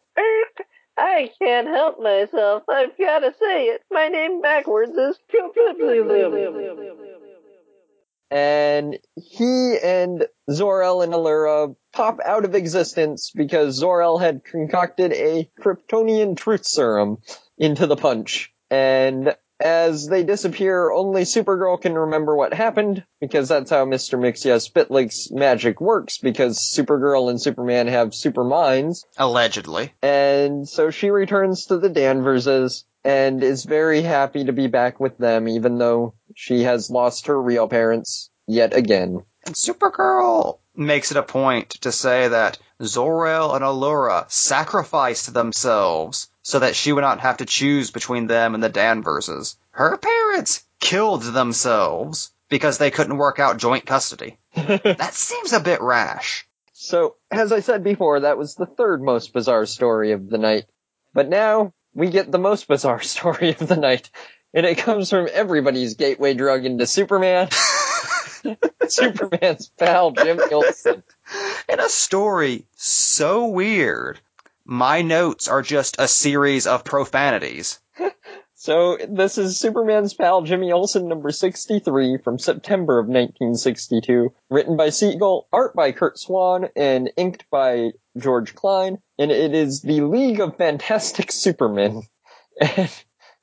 I can't help myself. I've gotta say it. My name backwards is And he and Zor-El and Alura pop out of existence because Zor-El had concocted a Kryptonian truth serum into the punch. And as they disappear, only Supergirl can remember what happened, because that's how Mr. Mxyzptlk's magic works, because Supergirl and Superman have super minds. Allegedly. And so she returns to the Danverses and is very happy to be back with them, even though she has lost her real parents yet again. And Supergirl makes it a point to say that Zor-El and Alura sacrificed themselves so that she would not have to choose between them and the Danverses. Her parents killed themselves because they couldn't work out joint custody. that seems a bit rash. So, as I said before, that was the third most bizarre story of the night. But now, we get the most bizarre story of the night. And it comes from everybody's gateway drug into Superman. Superman's pal, Jim Olsen. In a story so weird, my notes are just a series of profanities. So, this is Superman's pal, Jimmy Olsen, number 63 from September of 1962. Written by Siegel, art by Curt Swan, and inked by George Klein. And it is the League of Fantastic Supermen. And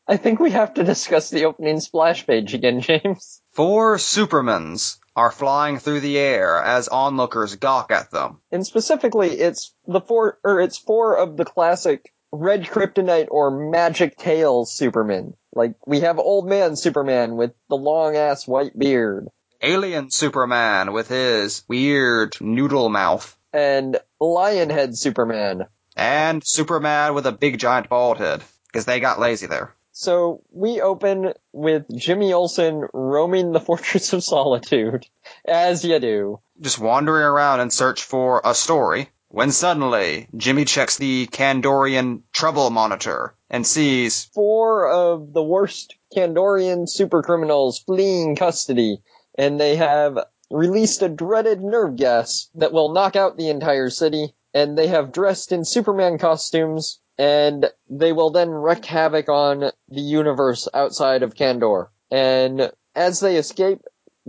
I think we have to discuss the opening splash page again, James. Four Supermans are flying through the air as onlookers gawk at them. And specifically, it's the four, or it's four of the classic Red Kryptonite or Magic Tales Superman. Like, we have Old Man Superman with the long ass white beard, Alien Superman with his weird noodle mouth. and Lionhead Superman. And Superman with a big giant bald head. Because they got lazy there. So we open with Jimmy Olsen roaming the Fortress of Solitude, as you do. Just wandering around in search for a story. When suddenly, Jimmy checks the Kandorian trouble monitor and sees Four of the worst Kandorian supercriminals fleeing custody, and they have released a dreaded nerve gas that will knock out the entire city, and they have dressed in Superman costumes, and they will then wreak havoc on the universe outside of Kandor. And as they escape,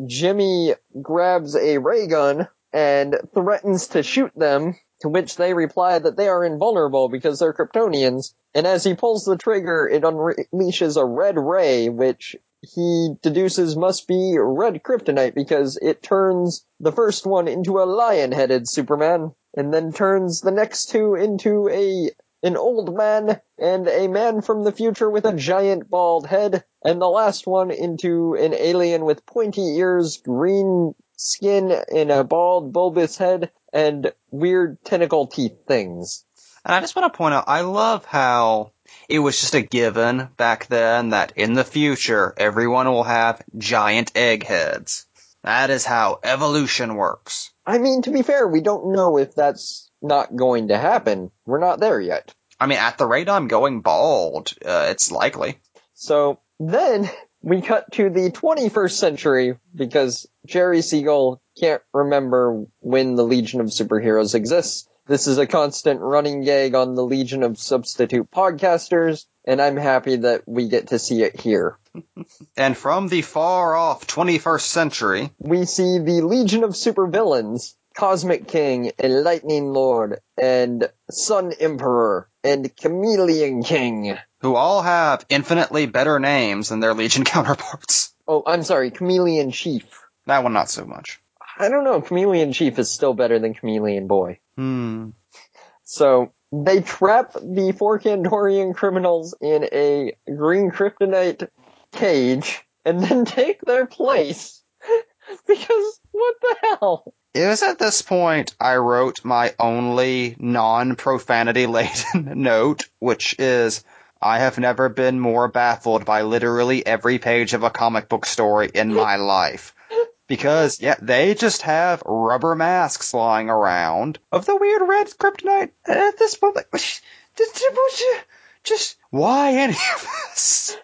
Jimmy grabs a ray gun and threatens to shoot them, to which they reply that they are invulnerable because they're Kryptonians. And as he pulls the trigger, it unleashes a red ray, which he deduces must be red kryptonite because it turns the first one into a lion-headed Superman, and then turns the next two into a an old man and a man from the future with a giant bald head, and the last one into an alien with pointy ears, green skin, and a bald bulbous head, and weird tentacle teeth things. And I just want to point out, I love how it was just a given back then that in the future, everyone will have giant egg heads. That is how evolution works. I mean, to be fair, we don't know if that's not going to happen. We're not there yet. I mean, at the rate I'm going bald, uh, it's likely. So then we cut to the 21st century because Jerry Siegel can't remember when the Legion of Superheroes exists. This is a constant running gag on the Legion of Substitute podcasters, and I'm happy that we get to see it here. And from the far off 21st century, We see the Legion of Supervillains, Cosmic King and Lightning Lord, and Sun Emperor, and Chameleon King. who all have infinitely better names than their Legion counterparts. Oh, I'm sorry, Chameleon Chief. That one not so much. I don't know, Chameleon Chief is still better than Chameleon Boy. Hmm. So, they trap the four Kandorian criminals in a green kryptonite cage, and then take their place. because, what the hell? It was at this point I wrote my only non-profanity laden note, which is, I have never been more baffled by literally every page of a comic book story in my life. Because, yeah, they just have rubber masks lying around of the weird red kryptonite. At this point, like, just, why any of this?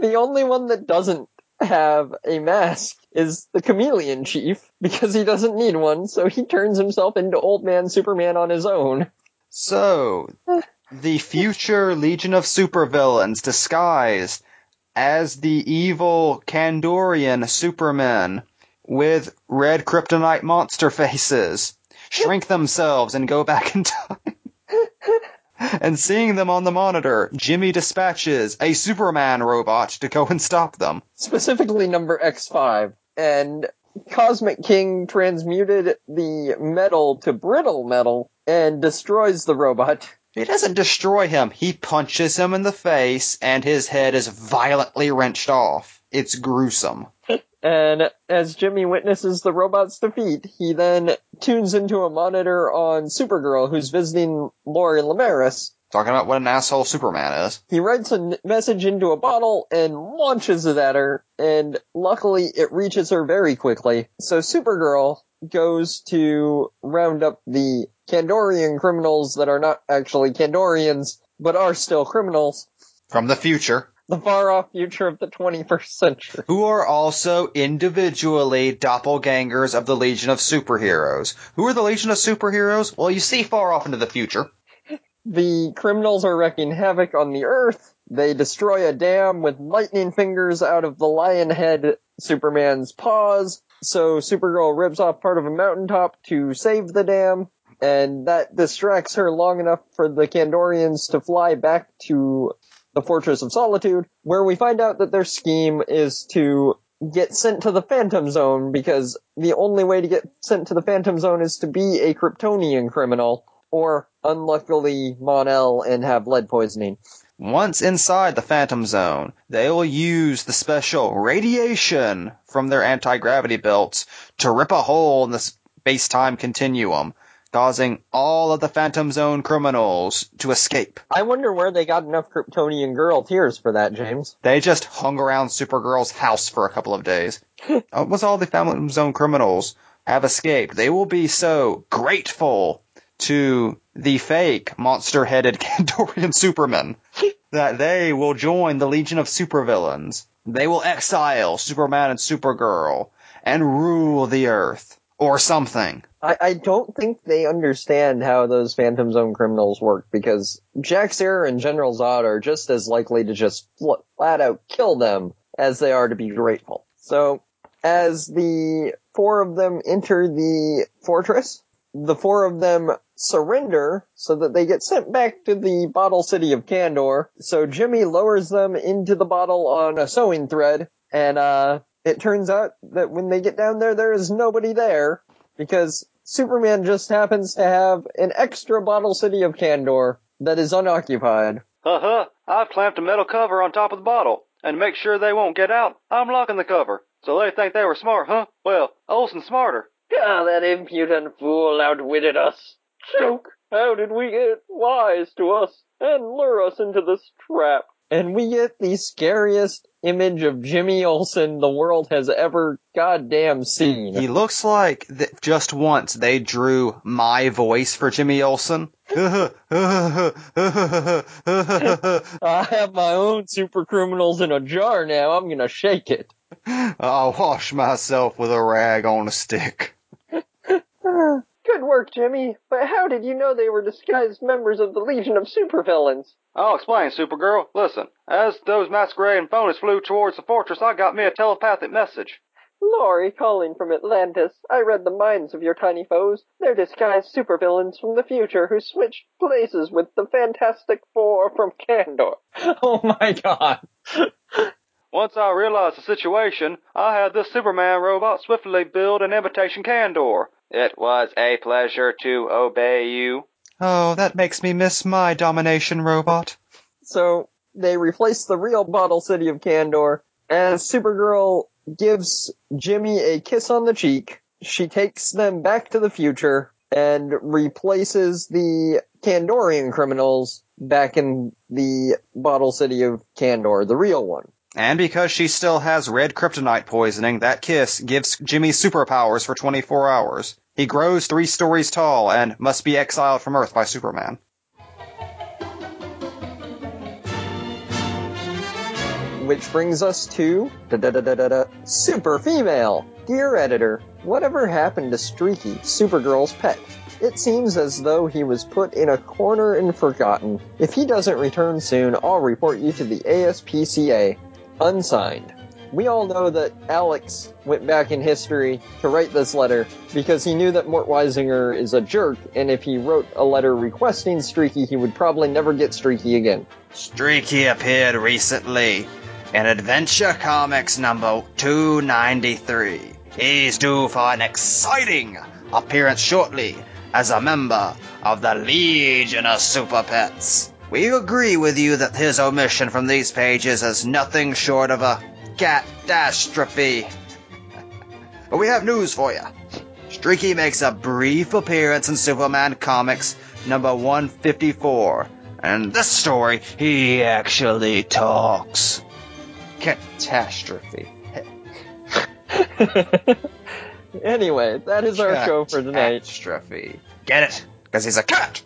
The only one that doesn't have a mask is the chameleon chief because he doesn't need one, so he turns himself into old man Superman on his own. So, the future Legion of Supervillains disguised as the evil Kandorian Supermen with red kryptonite monster faces shrink themselves and go back in time. And seeing them on the monitor, Jimmy dispatches a Superman robot to go and stop them. Specifically number X5. And Cosmic King transmuted the metal to brittle metal and destroys the robot. He doesn't destroy him, he punches him in the face and his head is violently wrenched off. It's gruesome. And as Jimmy witnesses the robot's defeat, he then tunes into a monitor on Supergirl who's visiting Lori Lemaris. Talking about what an asshole Superman is. He writes a message into a bottle and launches it at her, and luckily it reaches her very quickly. So Supergirl goes to round up the Kandorian criminals that are not actually Kandorians, but are still criminals. From the future. The far off future of the 21st century. Who are also individually doppelgangers of the Legion of Superheroes. Who are the Legion of Superheroes? Well, you see far off into the future. The criminals are wreaking havoc on the Earth. They destroy a dam with lightning fingers out of the lion head Superman's paws. So Supergirl rips off part of a mountaintop to save the dam. And that distracts her long enough for the Kandorians to fly back to the Fortress of Solitude, where we find out that their scheme is to get sent to the Phantom Zone because the only way to get sent to the Phantom Zone is to be a Kryptonian criminal or unluckily Mon-El and have lead poisoning. Once inside the Phantom Zone, they will use the special radiation from their anti-gravity belts to rip a hole in the space-time continuum, causing all of the Phantom Zone criminals to escape. I wonder where they got enough Kryptonian girl tears for that, James. They just hung around Supergirl's house for a couple of days. Uh, Almost all the Phantom Zone criminals have escaped. They will be so grateful to the fake monster-headed Kandorian Superman that they will join the Legion of Supervillains. They will exile Superman and Supergirl and rule the Earth. Or something. I, I don't think they understand how those Phantom Zone criminals work because Jax-Ur and General Zod are just as likely to just fl- flat out kill them as they are to be grateful. So, as the four of them enter the fortress, the four of them surrender so that they get sent back to the bottle city of Kandor. So Jimmy lowers them into the bottle on a sewing thread and, uh, it turns out that when they get down there, there is nobody there because Superman just happens to have an extra bottle city of Kandor that is unoccupied. Uh-huh. I've clamped a metal cover on top of the bottle. And to make sure they won't get out, I'm locking the cover. So they think they were smart, huh? Well, Olsen's smarter. Ah, that impudent fool outwitted us. Joke, how did we get wise to us and lure us into this trap? And we get the scariest image of Jimmy Olsen the world has ever goddamn seen. He looks like th- just once they drew my voice for Jimmy Olsen. I have my own super criminals in a jar now. I'm gonna shake it. I'll wash myself with a rag on a stick. Good work work, Jimmy. But how did you know they were disguised members of the Legion of Supervillains? I'll explain, Supergirl. Listen, as those masquerading phonies flew towards the fortress, I got me a telepathic message. Lori calling from Atlantis. I read the minds of your tiny foes. They're disguised supervillains from the future who switched places with the Fantastic Four from Kandor. Oh my god. Once I realized the situation, I had this Superman robot swiftly build an imitation Kandor. It was a pleasure to obey you. Oh, that makes me miss my domination robot. So they replace the real Bottle City of Kandor as Supergirl gives Jimmy a kiss on the cheek. She takes them back to the future and replaces the Kandorian criminals back in the Bottle City of Kandor, the real one. And because she still has red kryptonite poisoning, that kiss gives Jimmy superpowers for 24 hours. He grows three stories tall and must be exiled from Earth by Superman. Which brings us to da-da-da-da-da, Super Female. Dear editor, whatever happened to Streaky, Supergirl's pet? It seems as though he was put in a corner and forgotten. If he doesn't return soon, I'll report you to the ASPCA. Unsigned. We all know that Alex went back in history to write this letter because he knew that Mort Weisinger is a jerk, and if he wrote a letter requesting Streaky, he would probably never get Streaky again. Streaky appeared recently in Adventure Comics number 293. He's due for an exciting appearance shortly as a member of the Legion of Super Pets. We agree with you that his omission from these pages is nothing short of a catastrophe. but we have news for you. Streaky makes a brief appearance in Superman Comics number 154. And in this story, he actually talks. Catastrophe. anyway, that is our show for tonight. Catastrophe. Get it? Because he's a cat!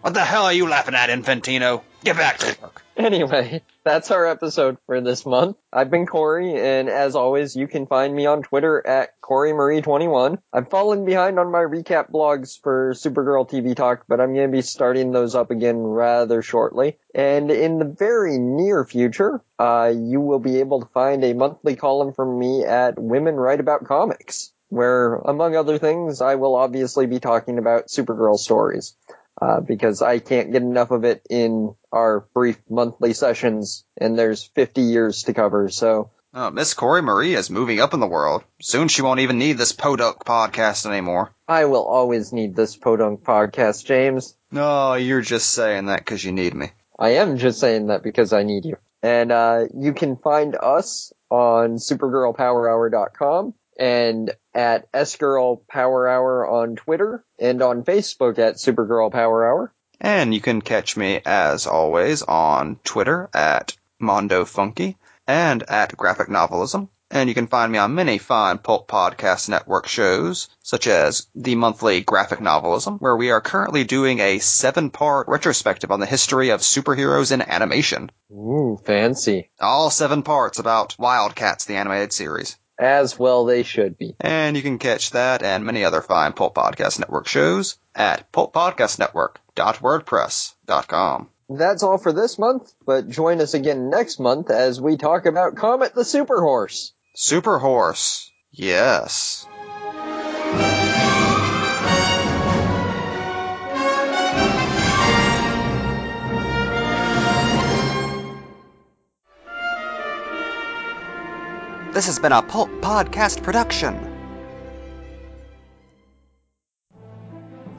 What the hell are you laughing at, Infantino? Get back to work. Anyway, that's our episode for this month. I've been Corey, and as always, you can find me on Twitter at CoreyMarie21. I've fallen behind on my recap blogs for Supergirl TV Talk, but I'm going to be starting those up again rather shortly. And in the very near future, uh, you will be able to find a monthly column from me at Women Write About Comics, where, among other things, I will obviously be talking about Supergirl stories uh, because I can't get enough of it in our brief monthly sessions, and there's 50 years to cover. So, Oh, Miss Corey Marie is moving up in the world. Soon she won't even need this podunk podcast anymore. I will always need this podunk podcast, James. No, you're just saying that because you need me. I am just saying that because I need you. And uh, you can find us on supergirlpowerhour.com and at S-Girl Power Hour on Twitter and on Facebook at Supergirl Power Hour. And you can catch me, as always, on Twitter at Mondo Funky and at Graphic Novelism. And you can find me on many fine Pulp Podcast Network shows, such as the monthly Graphic Novelism, where we are currently doing a seven-part retrospective on the history of superheroes in animation. Ooh, fancy. All seven parts about Wildcats, the animated series. As well they should be. And you can catch that and many other fine Pulp Podcast Network shows at pulppodcastnetwork.wordpress.com. That's all for this month, but join us again next month as we talk about Comet the Super Horse. Super Horse. Yes. This has been a Pulp Podcast production.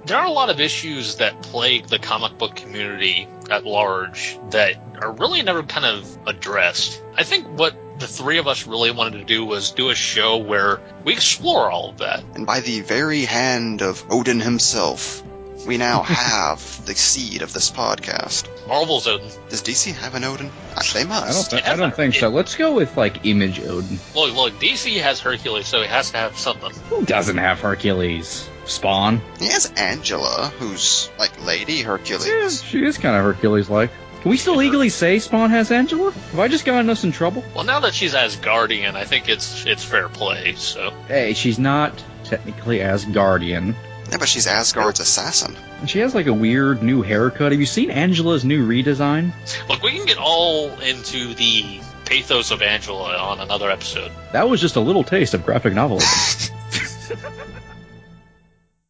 there are a lot of issues that plague the comic book community at large that are really never kind of addressed. I think what the three of us really wanted to do was do a show where we explore all of that. And by the very hand of Odin himself, we now have the seed of this podcast. Marvel's Odin. Does DC have an Odin? They must. I don't, th- I don't think so. Let's go with like Image Odin. Look, look, DC has Hercules, so he has to have something. Who doesn't have Hercules? Spawn. He has Angela, who's like Lady Yeah, Hercules. she is kind of Hercules-like. Can we still legally say Spawn has Angela? Have I just gotten us in trouble? Well, now that she's Asgardian, I think it's it's fair play. So Hey, she's not technically Asgardian. Yeah, but she's Asgard's assassin. And she has like a weird new haircut. Have you seen Angela's new redesign? Look, we can get all into the pathos of Angela on another episode. That was just a little taste of graphic novelism.